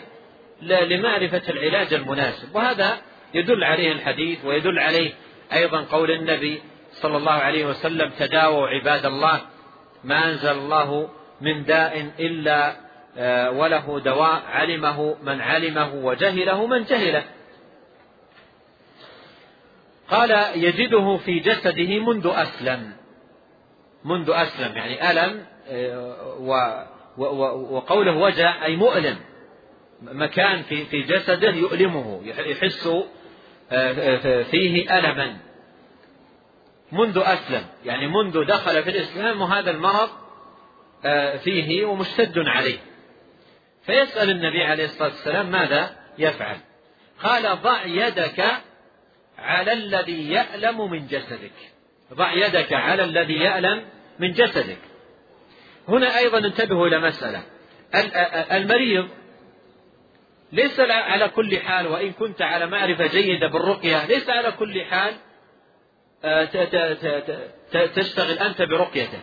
لمعرفة العلاج المناسب. وهذا يدل عليه الحديث ويدل عليه أيضا قول النبي صلى الله عليه وسلم تداووا عباد الله. ما أنزل الله من داء إلا آه، وله دواء علمه من علمه وجهله من جهله. قال يجده في جسده منذ أسلم. منذ أسلم يعني ألم آه، وقوله وجع أي مؤلم. مكان في في جسده يؤلمه يحس فيه ألما. منذ أسلم. يعني منذ دخل في الإسلام وهذا المرض فيه ومشتد عليه. فيسأل النبي عليه الصلاة والسلام ماذا يفعل؟ قال ضع يدك على الذي يألم من جسدك. ضع يدك على الذي يألم من جسدك. هنا أيضا انتبهوا إلى مسألة. المريض ليس على كل حال وإن كنت على معرفة جيدة بالرقية ليس على كل حال آه، تشتغل أنت برقيته.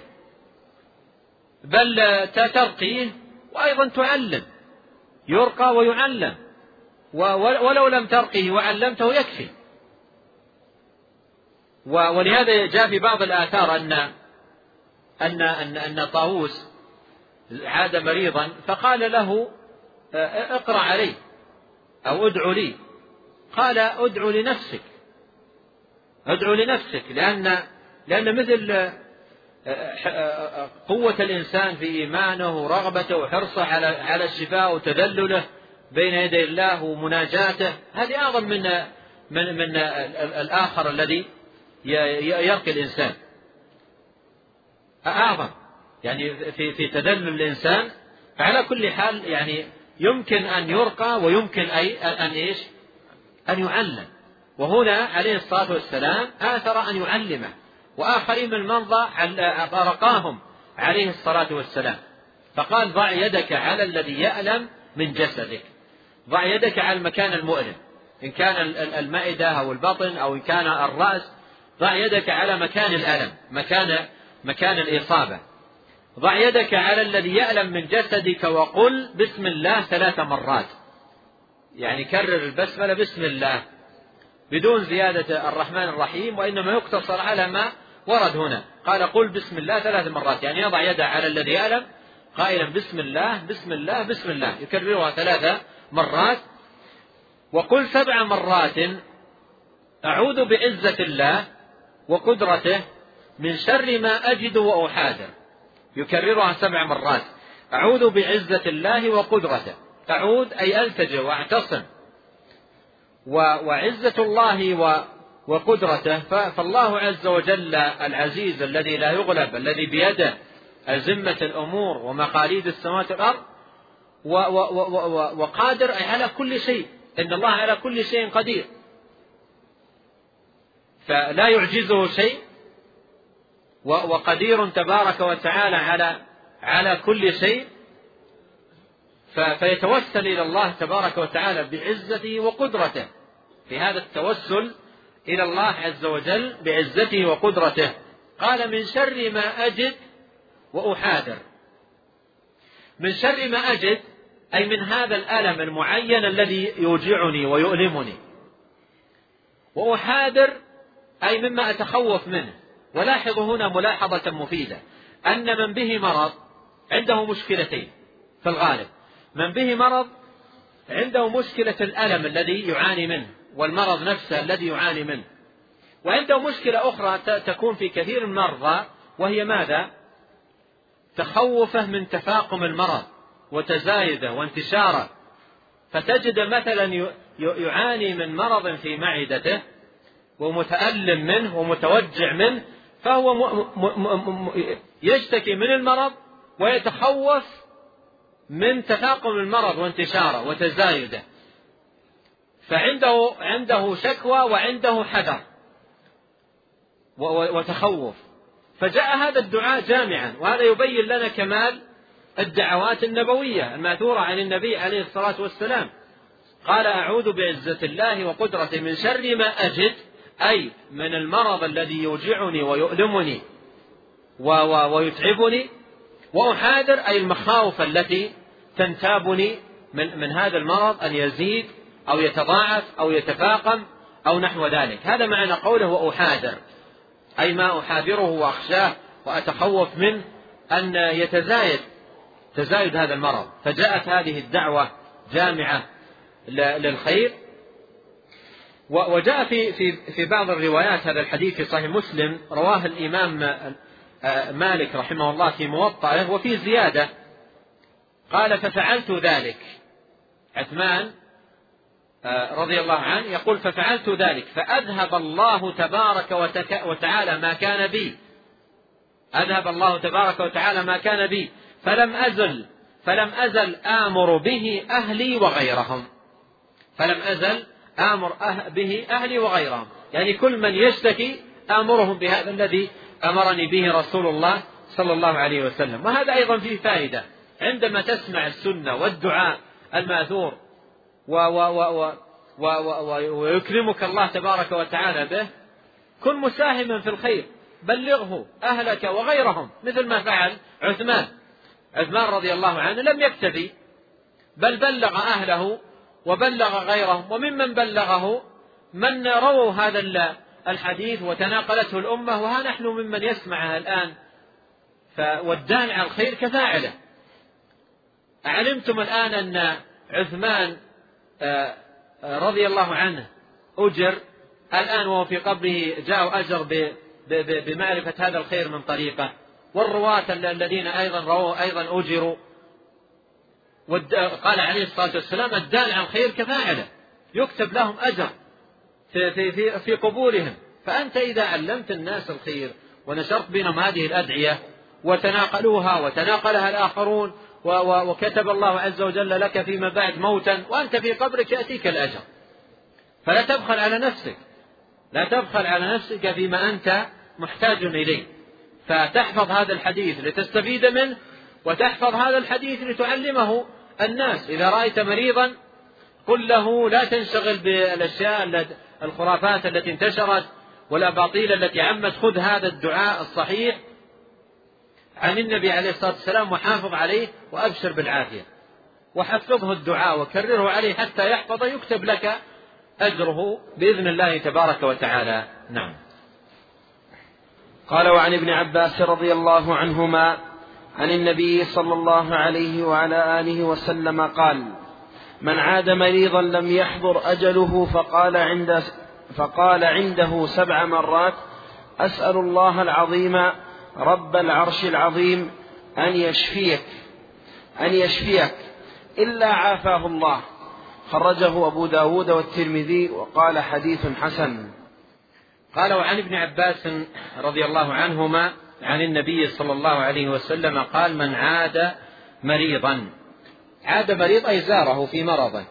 بل ترقيه وأيضا تعلم. يرقى ويعلم. ولو لم ترقه وعلمته يكفي. ولهذا جاء في بعض الآثار أن أن أن أن طاووس عاد مريضا فقال له اقرأ علي أو ادعو لي. قال ادعو لنفسك. أدعو لنفسك لأن لأن مثل قوة الإنسان في إيمانه ورغبته وحرصه على على الشفاء وتذلله بين يدي الله ومناجاته هذه أعظم من من من الآخر الذي يرقي الإنسان. أعظم. يعني في في تذلل الإنسان على كل حال يعني يمكن أن يرقى ويمكن أي أن إيش؟ أن يعلم. وهنا عليه الصلاة والسلام آثر أن يعلمه وآخرين من المرضى رقاهم عليه الصلاة والسلام. فقال ضع يدك على الذي يألم من جسدك ضع يدك على المكان المؤلم إن كان المعدة أو البطن أو إن كان الرأس ضع يدك على مكان الألم مكان مكان الإصابة. ضع يدك على الذي يألم من جسدك وقل بسم الله ثلاث مرات. يعني كرر البسملة بسم الله. بدون زيادة الرحمن الرحيم وإنما يقتصر على ما ورد هنا. قال قل بسم الله ثلاث مرات يعني يضع يده على الذي يألم قائلا بسم الله بسم الله بسم الله يكررها ثلاث مرات. وقل سبع مرات أعوذ بعزة الله وقدرته من شر ما أجد وأحاذر. يكررها سبع مرات. أعوذ بعزة الله وقدرته. أعوذ أي ألتجئ وأعتصم. وعزة الله وقدرته فالله عز وجل العزيز الذي لا يغلب الذي بيده أزمة الأمور ومقاليد السماوات والأرض وقادر على كل شيء إن الله على كل شيء قدير. فلا يعجزه شيء وقدير تبارك وتعالى على على كل شيء. فيتوسل إلى الله تبارك وتعالى بعزته وقدرته. في هذا التوسل إلى الله عز وجل بعزته وقدرته. قال من شر ما أجد وأحاذر. من شر ما أجد أي من هذا الألم المعين الذي يوجعني ويؤلمني. وأحاذر أي مما أتخوف منه. ولاحظوا هنا ملاحظة مفيدة. أن من به مرض عنده مشكلتين في الغالب. من به مرض عنده مشكلة الألم الذي يعاني منه والمرض نفسه الذي يعاني منه وعنده مشكلة أخرى تكون في كثير المرضى وهي ماذا؟ تخوفه من تفاقم المرض وتزايده وانتشاره فتجد مثلا يعاني من مرض في معدته ومتألم منه ومتوجع منه فهو يشتكي من المرض ويتخوف من تفاقم المرض وانتشاره وتزايده. فعنده عنده شكوى وعنده حذر وتخوف. فجاء هذا الدعاء جامعا وهذا يبين لنا كمال الدعوات النبوية المأثورة عن النبي عليه الصلاة والسلام. قال أعوذ بعزة الله وقدرته من شر ما أجد أي من المرض الذي يوجعني ويؤلمني ويتعبني وأحاذر أي المخاوف التي تنتابني من من هذا المرض أن يزيد أو يتضاعف أو يتفاقم أو نحو ذلك. هذا معنى قوله وأحاذر أي ما أحاذره وأخشاه وأتخوف منه أن يتزايد تزايد هذا المرض. فجاءت هذه الدعوة جامعة للخير. وجاء في في في بعض الروايات هذا الحديث في صحيح مسلم رواه الإمام آه، مالك رحمه الله في موطئه وفي زيادة. قال ففعلت ذلك. عثمان آه، رضي الله عنه يقول ففعلت ذلك فأذهب الله تبارك وتعالى ما كان بي. أذهب الله تبارك وتعالى ما كان بي. فلم أزل فلم أزل آمر به أهلي وغيرهم. فلم أزل آمر أه به أهلي وغيرهم. يعني كل من يشتكي آمرهم بهذا الذي أمرني به رسول الله صلى الله عليه وسلم. وهذا أيضا فيه فائدة. عندما تسمع السنة والدعاء الماثور و و و و و ويكرمك الله تبارك وتعالى به كن مساهما في الخير بلغه أهلك وغيرهم مثل ما فعل عثمان. عثمان رضي الله عنه لم يكتفي بل بلغ أهله وبلغ غيرهم وممن بلغه من رووا هذا الحديث وتناقلته الأمة وها نحن ممن يسمعها الآن والدال على الخير كفاعله. أعلمتم الآن أن عثمان آه، آه، رضي الله عنه أجر. الآن وهو في قبره جاء أجر بمعرفة هذا الخير من طريقه. والرواة الذين أيضا رووا أيضا أجروا. قال عليه الصلاة والسلام الدال على الخير كفاعله. يكتب لهم أجر في, في, في, في قبورهم. فأنت إذا علمت الناس الخير ونشرت بينهم هذه الأدعية وتناقلوها وتناقلها الآخرون وكتب الله عز وجل لك فيما بعد موتا وأنت في قبرك يأتيك الأجر. فلا تبخل على نفسك. لا تبخل على نفسك فيما أنت محتاج إليه. فتحفظ هذا الحديث لتستفيد منه وتحفظ هذا الحديث لتعلمه الناس. إذا رأيت مريضا قل له لا تنشغل بالأشياء الخرافات التي انتشرت والأباطيل التي عمت خذ هذا الدعاء الصحيح. عن النبي عليه الصلاة والسلام وحافظ عليه وأبشر بالعافية. وحفظه الدعاء وكرره عليه حتى يحفظ يكتب لك أجره بإذن الله تبارك وتعالى. نعم. قال وعن ابن عباس رضي الله عنهما عن النبي صلى الله عليه وعلى آله وسلم قال من عاد مريضا لم يحضر أجله فقال عند فقال عنده سبع مرات أسأل الله العظيم رب العرش العظيم أن يشفيك أن يشفيك. إلا عافاه الله. خرجه أبو داود والترمذي وقال حديث حسن. قال وعن ابن عباس رضي الله عنهما عن النبي صلى الله عليه وسلم قال من عاد مريضا. عاد مريض أي زاره في مرضه.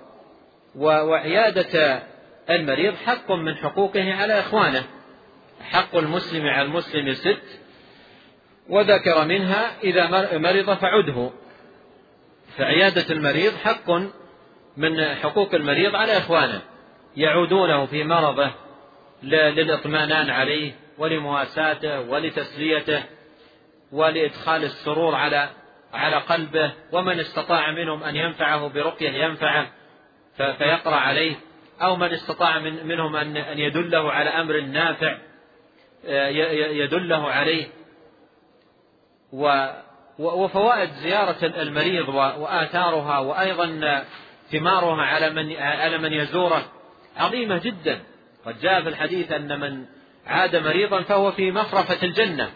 وعيادة المريض حق من حقوقه على إخوانه. حق المسلم على المسلم ست وذكر منها إذا مرض فعده. فعيادة المريض حق من حقوق المريض على إخوانه. يعودونه في مرضه للإطمئنان عليه ولمواساته ولتسليته ولإدخال السرور على على قلبه ومن استطاع منهم أن ينفعه برقية ينفعه فيقرأ عليه أو من استطاع من منهم أن يدله على أمر نافع يدله عليه وفوائد زيارة المريض وآثارها وأيضا ثمارها على من على من يزوره عظيمة جدا. قد جاء في الحديث أن من عاد مريضا فهو في مخرفة الجنة.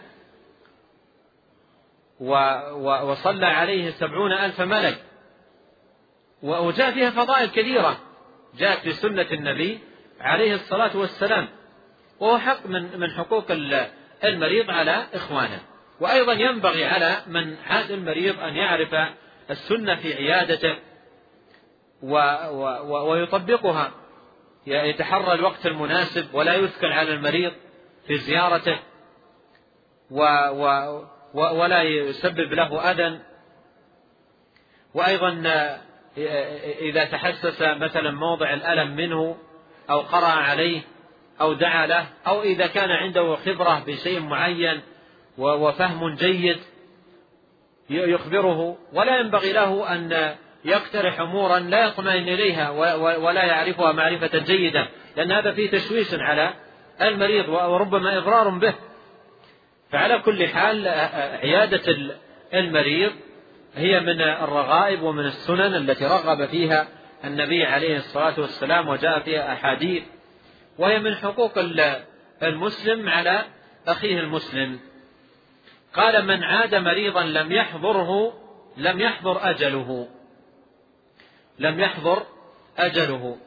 وصلى عليه سبعون ألف ملك. وجاء فيها فضائل كثيرة. جاءت في سنة النبي عليه الصلاة والسلام. وهو حق من من حقوق المريض على إخوانه. وأيضا ينبغي على من عاد المريض أن يعرف السنة في عيادته و و ويطبقها. يتحرى الوقت المناسب ولا يثقل على المريض في زيارته و و ولا يسبب له أذى. وأيضا إذا تحسس مثلا موضع الألم منه أو قرأ عليه أو دعا له أو إذا كان عنده خبرة بشيء معين وفهم جيد يخبره. ولا ينبغي له أن يقترح أمورا لا يطمئن إليها ولا يعرفها معرفة جيدة لأن هذا فيه تشويش على المريض وربما إضرار به. فعلى كل حال عيادة المريض هي من الرغائب ومن السنن التي رغب فيها النبي عليه الصلاة والسلام وجاء فيها أحاديث. وهي من حقوق المسلم على أخيه المسلم. قال من عاد مريضا لم يحضره لم يحضر أجله. لم يحضر أجله.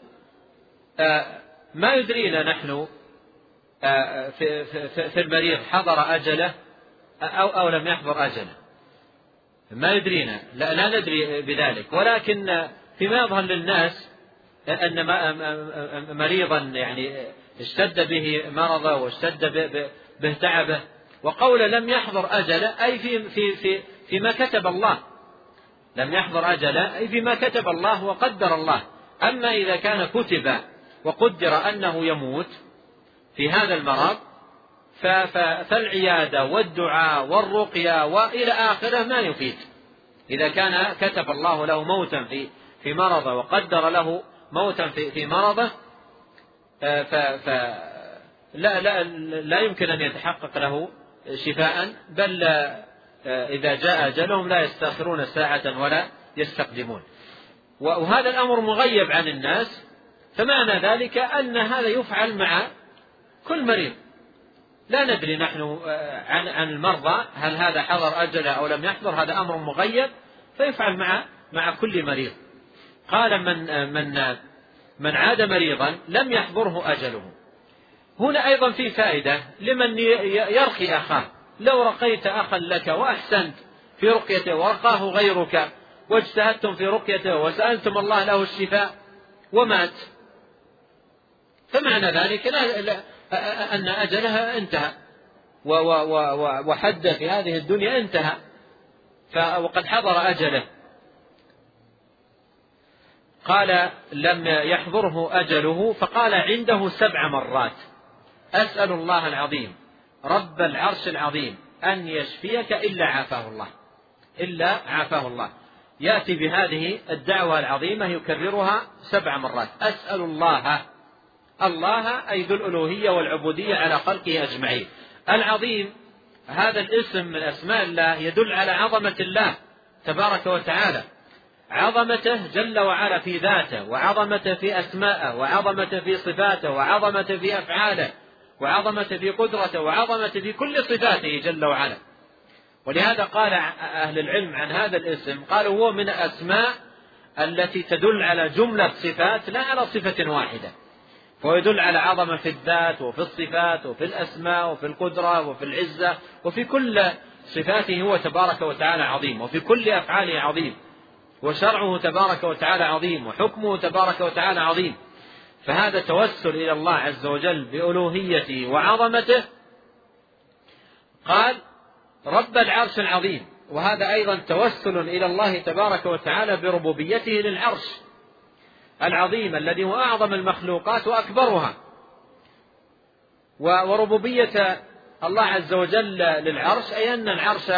آه، ما يدرينا نحن آه، في, المريض حضر أجله أو, أو لم يحضر أجله. ما يدرينا لا, لا ندري بذلك. ولكن فيما يظهر للناس أن مريضا يعني اشتد به مرضه واشتد به تعبه وقوله لم يحضر أجله أي في في في فيما كتب الله. لم يحضر أجله أي فيما كتب الله وقدر الله. أما إذا كان كتب وقدر أنه يموت في هذا المرض فالعيادة والدعاء والرقية وإلى آخره ما يفيد. إذا كان كتب الله له موتا في في مرضه وقدر له موتا في في مرضه ف لا لا لا يمكن أن يتحقق له شفاء بل إذا جاء أجلهم لا يستأخرون ساعة ولا يستقدمون. وهذا الأمر مغيب عن الناس فمعنى ذلك أن هذا يفعل مع كل مريض. لا ندري نحن آه، عن المرضى هل هذا حضر أجله أو لم يحضر هذا أمر مغيب فيفعل مع مع كل مريض. قال من آه، من آه، من عاد مريضا لم يحضره أجله. هنا أيضا في فائدة لمن يرقي أخاه. لو رقيت أخا لك وأحسنت في رقيته ورقاه غيرك واجتهدتم في رقيته وسألتم الله له الشفاء ومات. فمعنى ذلك لا, لا أن أجلها انتهى. وحد في هذه الدنيا انتهى. وقد حضر أجله. قال لم يحضره أجله فقال عنده سبع مرات. أسأل الله العظيم رب العرش العظيم أن يشفيك إلا عافاه الله. إلا عافاه الله. يأتي بهذه الدعوة العظيمة يكررها سبع مرات. أسأل الله الله أي ذو الألوهية والعبودية على خلقه أجمعين. العظيم هذا الاسم من أسماء الله يدل على عظمة الله تبارك وتعالى. عظمته جل وعلا في ذاته وعظمته في أسمائه وعظمته في صفاته وعظمته في أفعاله. وعظمته في قدرته وعظمته في كل صفاته جل وعلا. ولهذا قال أهل العلم عن هذا الاسم قالوا هو من الأسماء التي تدل على جملة صفات لا على صفة واحدة. فهو يدل على عظمة في الذات وفي الصفات وفي الأسماء وفي القدرة وفي العزة وفي كل صفاته هو تبارك وتعالى عظيم وفي كل أفعاله عظيم. وشرعه تبارك وتعالى عظيم وحكمه تبارك وتعالى عظيم. فهذا توسل إلى الله عز وجل بألوهيته وعظمته. قال رب العرش العظيم. وهذا أيضا توسل إلى الله تبارك وتعالى بربوبيته للعرش العظيم الذي هو أعظم المخلوقات وأكبرها. وربوبية الله عز وجل للعرش أي أن العرش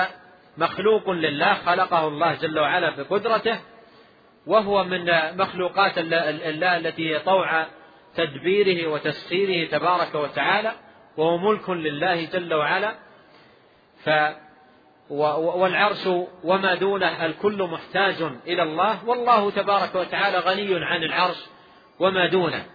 مخلوق لله خلقه الله جل وعلا بقدرته وهو من مخلوقات الله التي هي طوع تدبيره وتسخيره تبارك وتعالى وهو ملك لله جل وعلا. ف والعرش وما دونه الكل محتاج إلى الله والله تبارك وتعالى غني عن العرش وما دونه.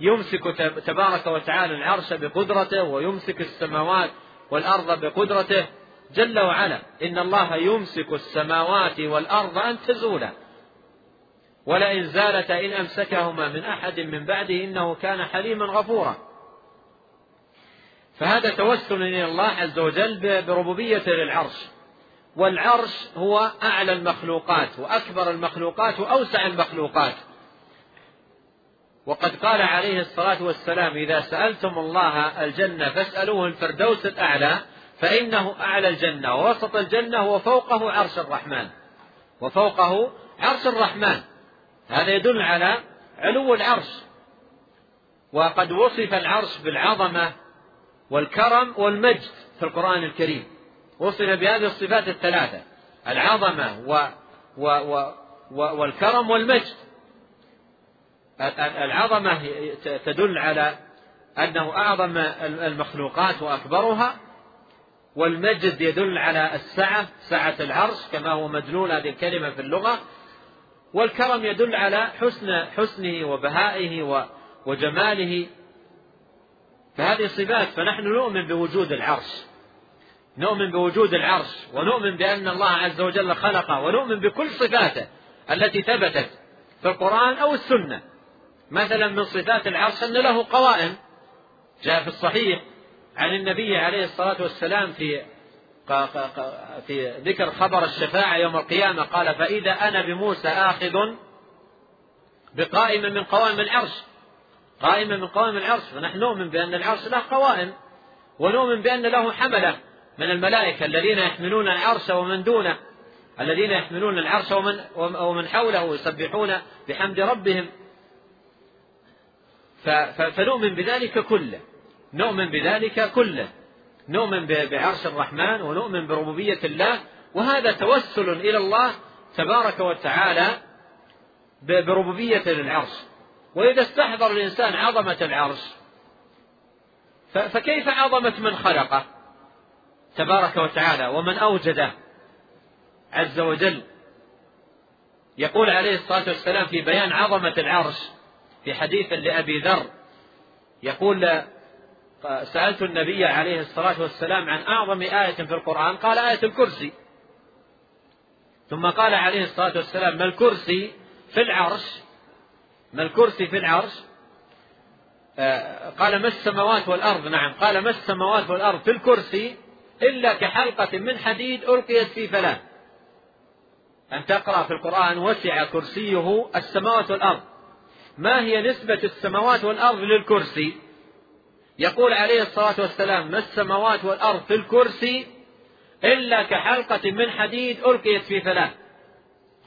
يمسك تبارك وتعالى العرش بقدرته ويمسك السماوات والأرض بقدرته جل وعلا. إن الله يمسك السماوات والأرض أن تزولا. ولئن زالتا إن أمسكهما من أحد من بعده إنه كان حليما غفورا. فهذا توسل إلى الله عز وجل بربوبيته للعرش. والعرش هو أعلى المخلوقات وأكبر المخلوقات وأوسع المخلوقات. وقد قال عليه الصلاة والسلام إذا سألتم الله الجنة فاسألوه الفردوس الأعلى فإنه أعلى الجنة ووسط الجنة وفوقه عرش الرحمن. وفوقه عرش الرحمن. هذا يدل على علو العرش. وقد وصف العرش بالعظمة والكرم والمجد في القرآن الكريم. وصف بهذه الصفات الثلاثة العظمة و و و و والكرم والمجد. العظمة تدل على أنه أعظم المخلوقات وأكبرها والمجد يدل على السعة سعة العرش كما هو مدلول هذه الكلمة في اللغة. والكرم يدل على حسن حسنه وبهائه وجماله. فهذه صفات فنحن نؤمن بوجود العرش. نؤمن بوجود العرش ونؤمن بأن الله عز وجل خلقه ونؤمن بكل صفاته التي ثبتت في القرآن أو السنة. مثلا من صفات العرش أن له قوائم. جاء في الصحيح عن النبي عليه الصلاة والسلام في في ذكر خبر الشفاعة يوم القيامة قال فإذا أنا بموسى آخذ بقائمة من قوائم العرش قائمة من قوائم العرش فنحن نؤمن بأن العرش له قوائم ونؤمن بأن له حملة من الملائكة الذين يحملون العرش ومن دونه الذين يحملون العرش ومن ومن حوله يسبحون بحمد ربهم. فنؤمن بذلك كله نؤمن بذلك كله. نؤمن بعرش الرحمن ونؤمن بربوبية الله وهذا توسل إلى الله تبارك وتعالى بربوبية للعرش وإذا استحضر الإنسان عظمة العرش فكيف عظمة من خلقه؟ تبارك وتعالى ومن أوجده عز وجل. يقول عليه الصلاة والسلام في بيان عظمة العرش في حديث لأبي ذر يقول سألت النبي عليه الصلاة والسلام عن أعظم آية في القرآن قال آية الكرسي. ثم قال عليه الصلاة والسلام ما الكرسي في العرش؟ ما الكرسي في العرش؟ آه، قال ما السماوات والأرض؟ نعم. قال ما السماوات والأرض في الكرسي إلا كحلقة من حديد ألقيت في فلاة أن تقرأ في القرآن وسع كرسيه السماوات والأرض. ما هي نسبة السماوات والأرض للكرسي؟ يقول عليه الصلاة والسلام ما السماوات والأرض في الكرسي إلا كحلقة من حديد ألقيت في فلاة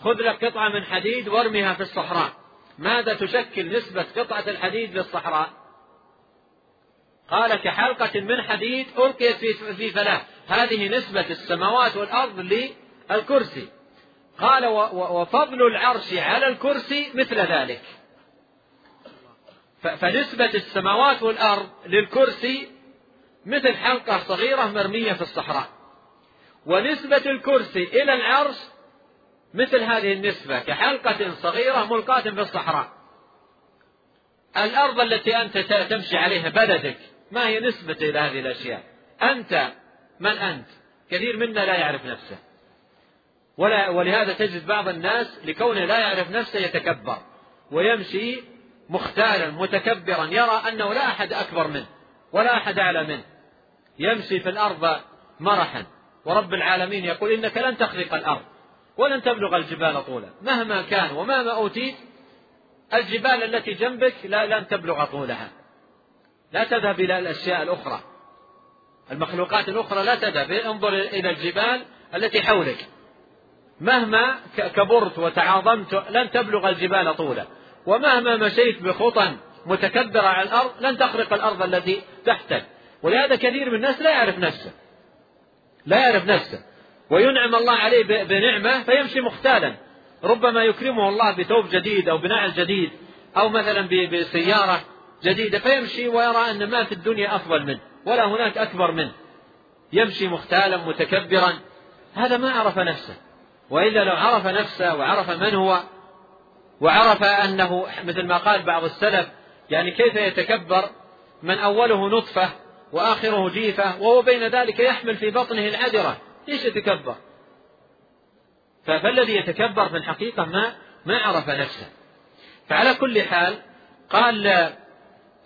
خذ لك قطعة من حديد وارمها في الصحراء. ماذا تشكل نسبة قطعة الحديد للصحراء؟ قال كحلقة من حديد ألقيت في في فلاة هذه نسبة السماوات والأرض للكرسي. قال وفضل العرش على الكرسي مثل ذلك. فنسبة السماوات والأرض للكرسي مثل حلقة صغيرة مرمية في الصحراء. ونسبة الكرسي إلى العرش مثل هذه النسبة كحلقة صغيرة ملقاة في الصحراء. الأرض التي أنت تمشي عليها بلدك ما هي نسبة إلى هذه الأشياء؟ أنت من أنت؟ كثير منا لا يعرف نفسه. ولا ولهذا تجد بعض الناس لكونه لا يعرف نفسه يتكبر ويمشي مختالا متكبرا يرى أنه لا أحد أكبر منه ولا أحد أعلى منه. يمشي في الأرض مرحا. ورب العالمين يقول إنك لن تخرق الأرض ولن تبلغ الجبال طولا. مهما كان ومهما أوتيت الجبال التي جنبك لا لن تبلغ طولها. لا تذهب إلى الأشياء الأخرى. المخلوقات الأخرى لا تذهب. انظر إلى الجبال التي حولك. مهما كبرت وتعاظمت لن تبلغ الجبال طولا. ومهما مشيت بخطى متكبرة على الأرض لن تخرق الأرض التي تحتك. ولهذا كثير من الناس لا يعرف نفسه. لا يعرف نفسه. وينعم الله عليه بنعمة فيمشي مختالا. ربما يكرمه الله بثوب جديد أو بنعل جديد أو مثلا بسيارة جديدة فيمشي ويرى أن ما في الدنيا أفضل منه ولا هناك أكبر منه. يمشي مختالا متكبرا. هذا ما عرف نفسه. وإلا لو عرف نفسه وعرف من هو وعرف أنه مثل ما قال بعض السلف يعني كيف يتكبر من أوله نطفة وآخره جيفة وهو بين ذلك يحمل في بطنه العذرة ليش يتكبر؟ فالذي يتكبر في الحقيقة ما ما عرف نفسه. فعلى كل حال قال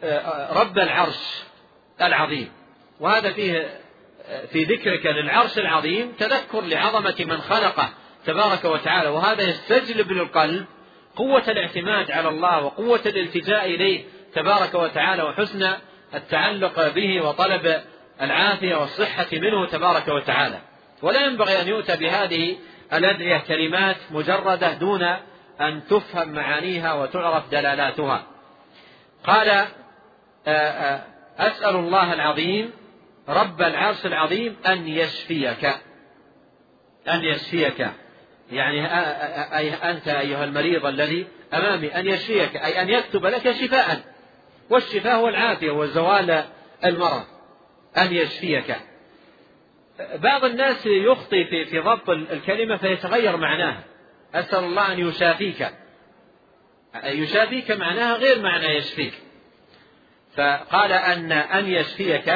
آه، رب العرش العظيم. وهذا فيه في ذكرك للعرش العظيم تذكر لعظمة من خلقه تبارك وتعالى. وهذا يستجلب للقلب قوة الاعتماد على الله وقوة الالتجاء إليه تبارك وتعالى وحسن التعلق به وطلب العافية والصحة منه تبارك وتعالى. ولا ينبغي أن يؤتى بهذه الأدعية كلمات مجردة دون أن تفهم معانيها وتعرف دلالاتها. قال آه، آه، أسأل الله العظيم رب العرش العظيم أن يشفيك. أن يشفيك. يعني أي أنت أيها المريض الذي أمامي أن يشفيك أي أن يكتب لك شفاء. والشفاء هو العافية وزوال المرض أن يشفيك. بعض الناس يخطي في في ضبط الكلمة فيتغير معناها. أسأل الله أن يشافيك. يشافيك معناها غير معنى يشفيك. فقال أن أن يشفيك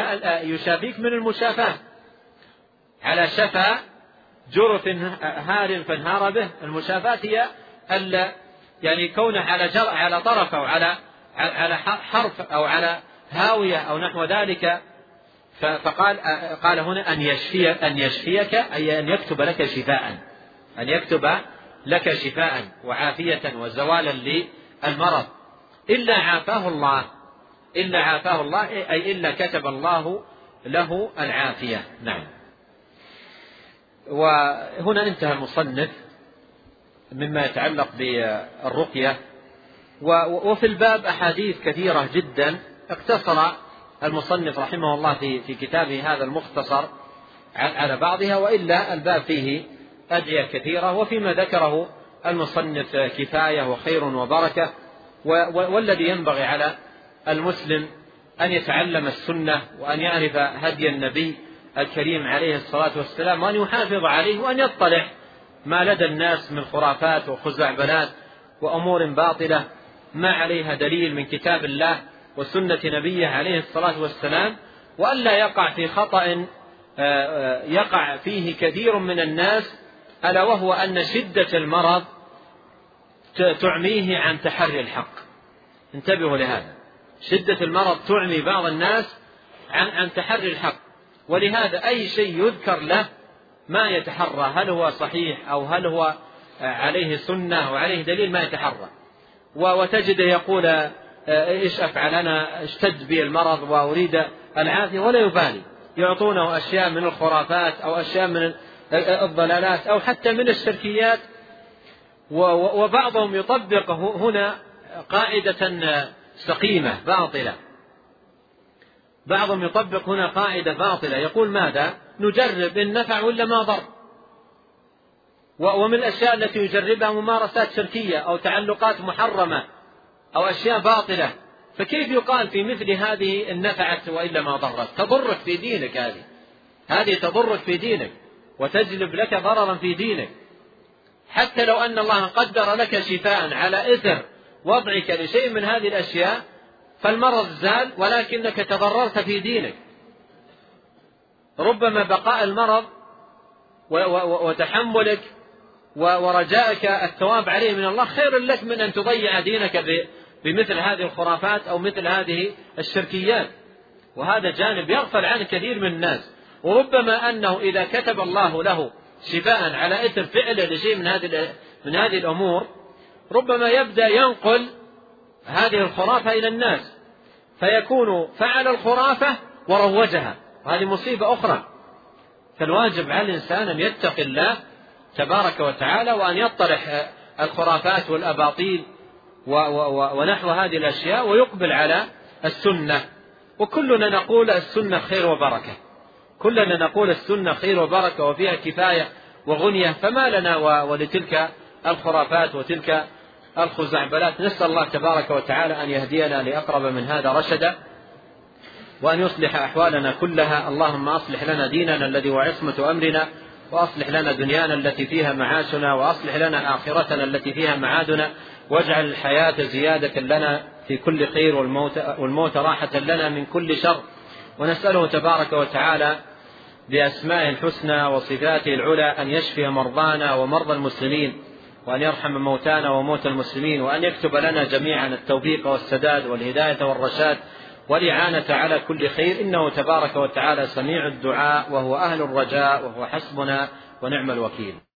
يشافيك من المشافاة. على شفا جرف هار فانهار به. المشافاة هي يعني كونه على جر على طرف أو على على حرف أو على هاوية أو نحو ذلك. فقال قال هنا أن يشفي أن يشفيك أي أن يكتب لك شفاء. أن يكتب لك شفاء وعافية وزوالا للمرض. إلا عافاه الله. إلا عافاه الله أي إلا كتب الله له العافية. نعم. وهنا انتهى المصنف مما يتعلق بالرقية. وفي الباب أحاديث كثيرة جدا. اقتصر المصنف رحمه الله في في كتابه هذا المختصر على بعضها وإلا الباب فيه أدعية كثيرة. وفيما ذكره المصنف كفاية وخير وبركة. والذي ينبغي على المسلم أن يتعلم السنة وأن يعرف هدي النبي الكريم عليه الصلاة والسلام وأن يحافظ عليه وأن يطلع ما لدى الناس من خرافات وخزعبلات وأمور باطلة ما عليها دليل من كتاب الله وسنة نبيه عليه الصلاة والسلام وألا يقع في خطأ آه، آه، يقع فيه كثير من الناس ألا وهو أن شدة المرض تعميه عن تحري الحق. انتبهوا لهذا. شدة المرض تعمي بعض الناس عن عن تحري الحق. ولهذا أي شيء يذكر له ما يتحرى هل هو صحيح أو هل هو عليه سنة وعليه دليل ما يتحرى. وتجده يقول إيش أفعل أنا؟ اشتد بي المرض وأريد العافية ولا يبالي. يعطونه أشياء من الخرافات أو أشياء من الضلالات أو حتى من الشركيات. وبعضهم يطبق هنا قاعدة سقيمة باطلة. بعضهم يطبق هنا قاعدة باطلة. يقول ماذا؟ نجرب إن نفع ولا ما ضر. ومن الأشياء التي يجربها ممارسات شركية أو تعلقات محرمة أو أشياء باطلة. فكيف يقال في مثل هذه إن نفعت وإلا ما ضرت؟ تضرك في دينك هذه. هذه تضرك في دينك وتجلب لك ضررا في دينك. حتى لو أن الله قدر لك شفاء على إثر وضعك لشيء من هذه الأشياء فالمرض زال ولكنك تضررت في دينك. ربما بقاء المرض وتحملك ورجائك الثواب عليه من الله خير لك من أن تضيع دينك بمثل هذه الخرافات أو مثل هذه الشركيات. وهذا جانب يغفل عنه كثير من الناس. وربما أنه إذا كتب الله له شفاء على إثر فعله لشيء من هذه من هذه الأمور ربما يبدأ ينقل هذه الخرافة إلى الناس. فيكون فعل الخرافة وروجها. وهذه مصيبة أخرى. فالواجب على الإنسان أن يتقي الله تبارك وتعالى وأن يطرح الخرافات والأباطيل ونحو هذه الأشياء ويقبل على السنة. وكلنا نقول السنة خير وبركة. كلنا نقول السنة خير وبركة وفيها كفاية وغنية. فما لنا ولتلك الخرافات وتلك الخزعبلات نسأل الله تبارك وتعالى أن يهدينا لأقرب من هذا رشدا وأن يصلح أحوالنا كلها. اللهم أصلح لنا ديننا الذي هو عصمة أمرنا وأصلح لنا دنيانا التي فيها معاشنا وأصلح لنا آخرتنا التي فيها معادنا واجعل الحياة زيادة لنا في كل خير والموت, والموت راحة لنا من كل شر. ونسأله تبارك وتعالى بأسمائه الحسنى وصفاته العلى أن يشفي مرضانا ومرضى المسلمين. وأن يرحم موتانا وموتى المسلمين وأن يكتب لنا جميعا التوفيق والسداد والهداية والرشاد والإعانة على كل خير. إنه تبارك وتعالى سميع الدعاء وهو أهل الرجاء وهو حسبنا ونعم الوكيل.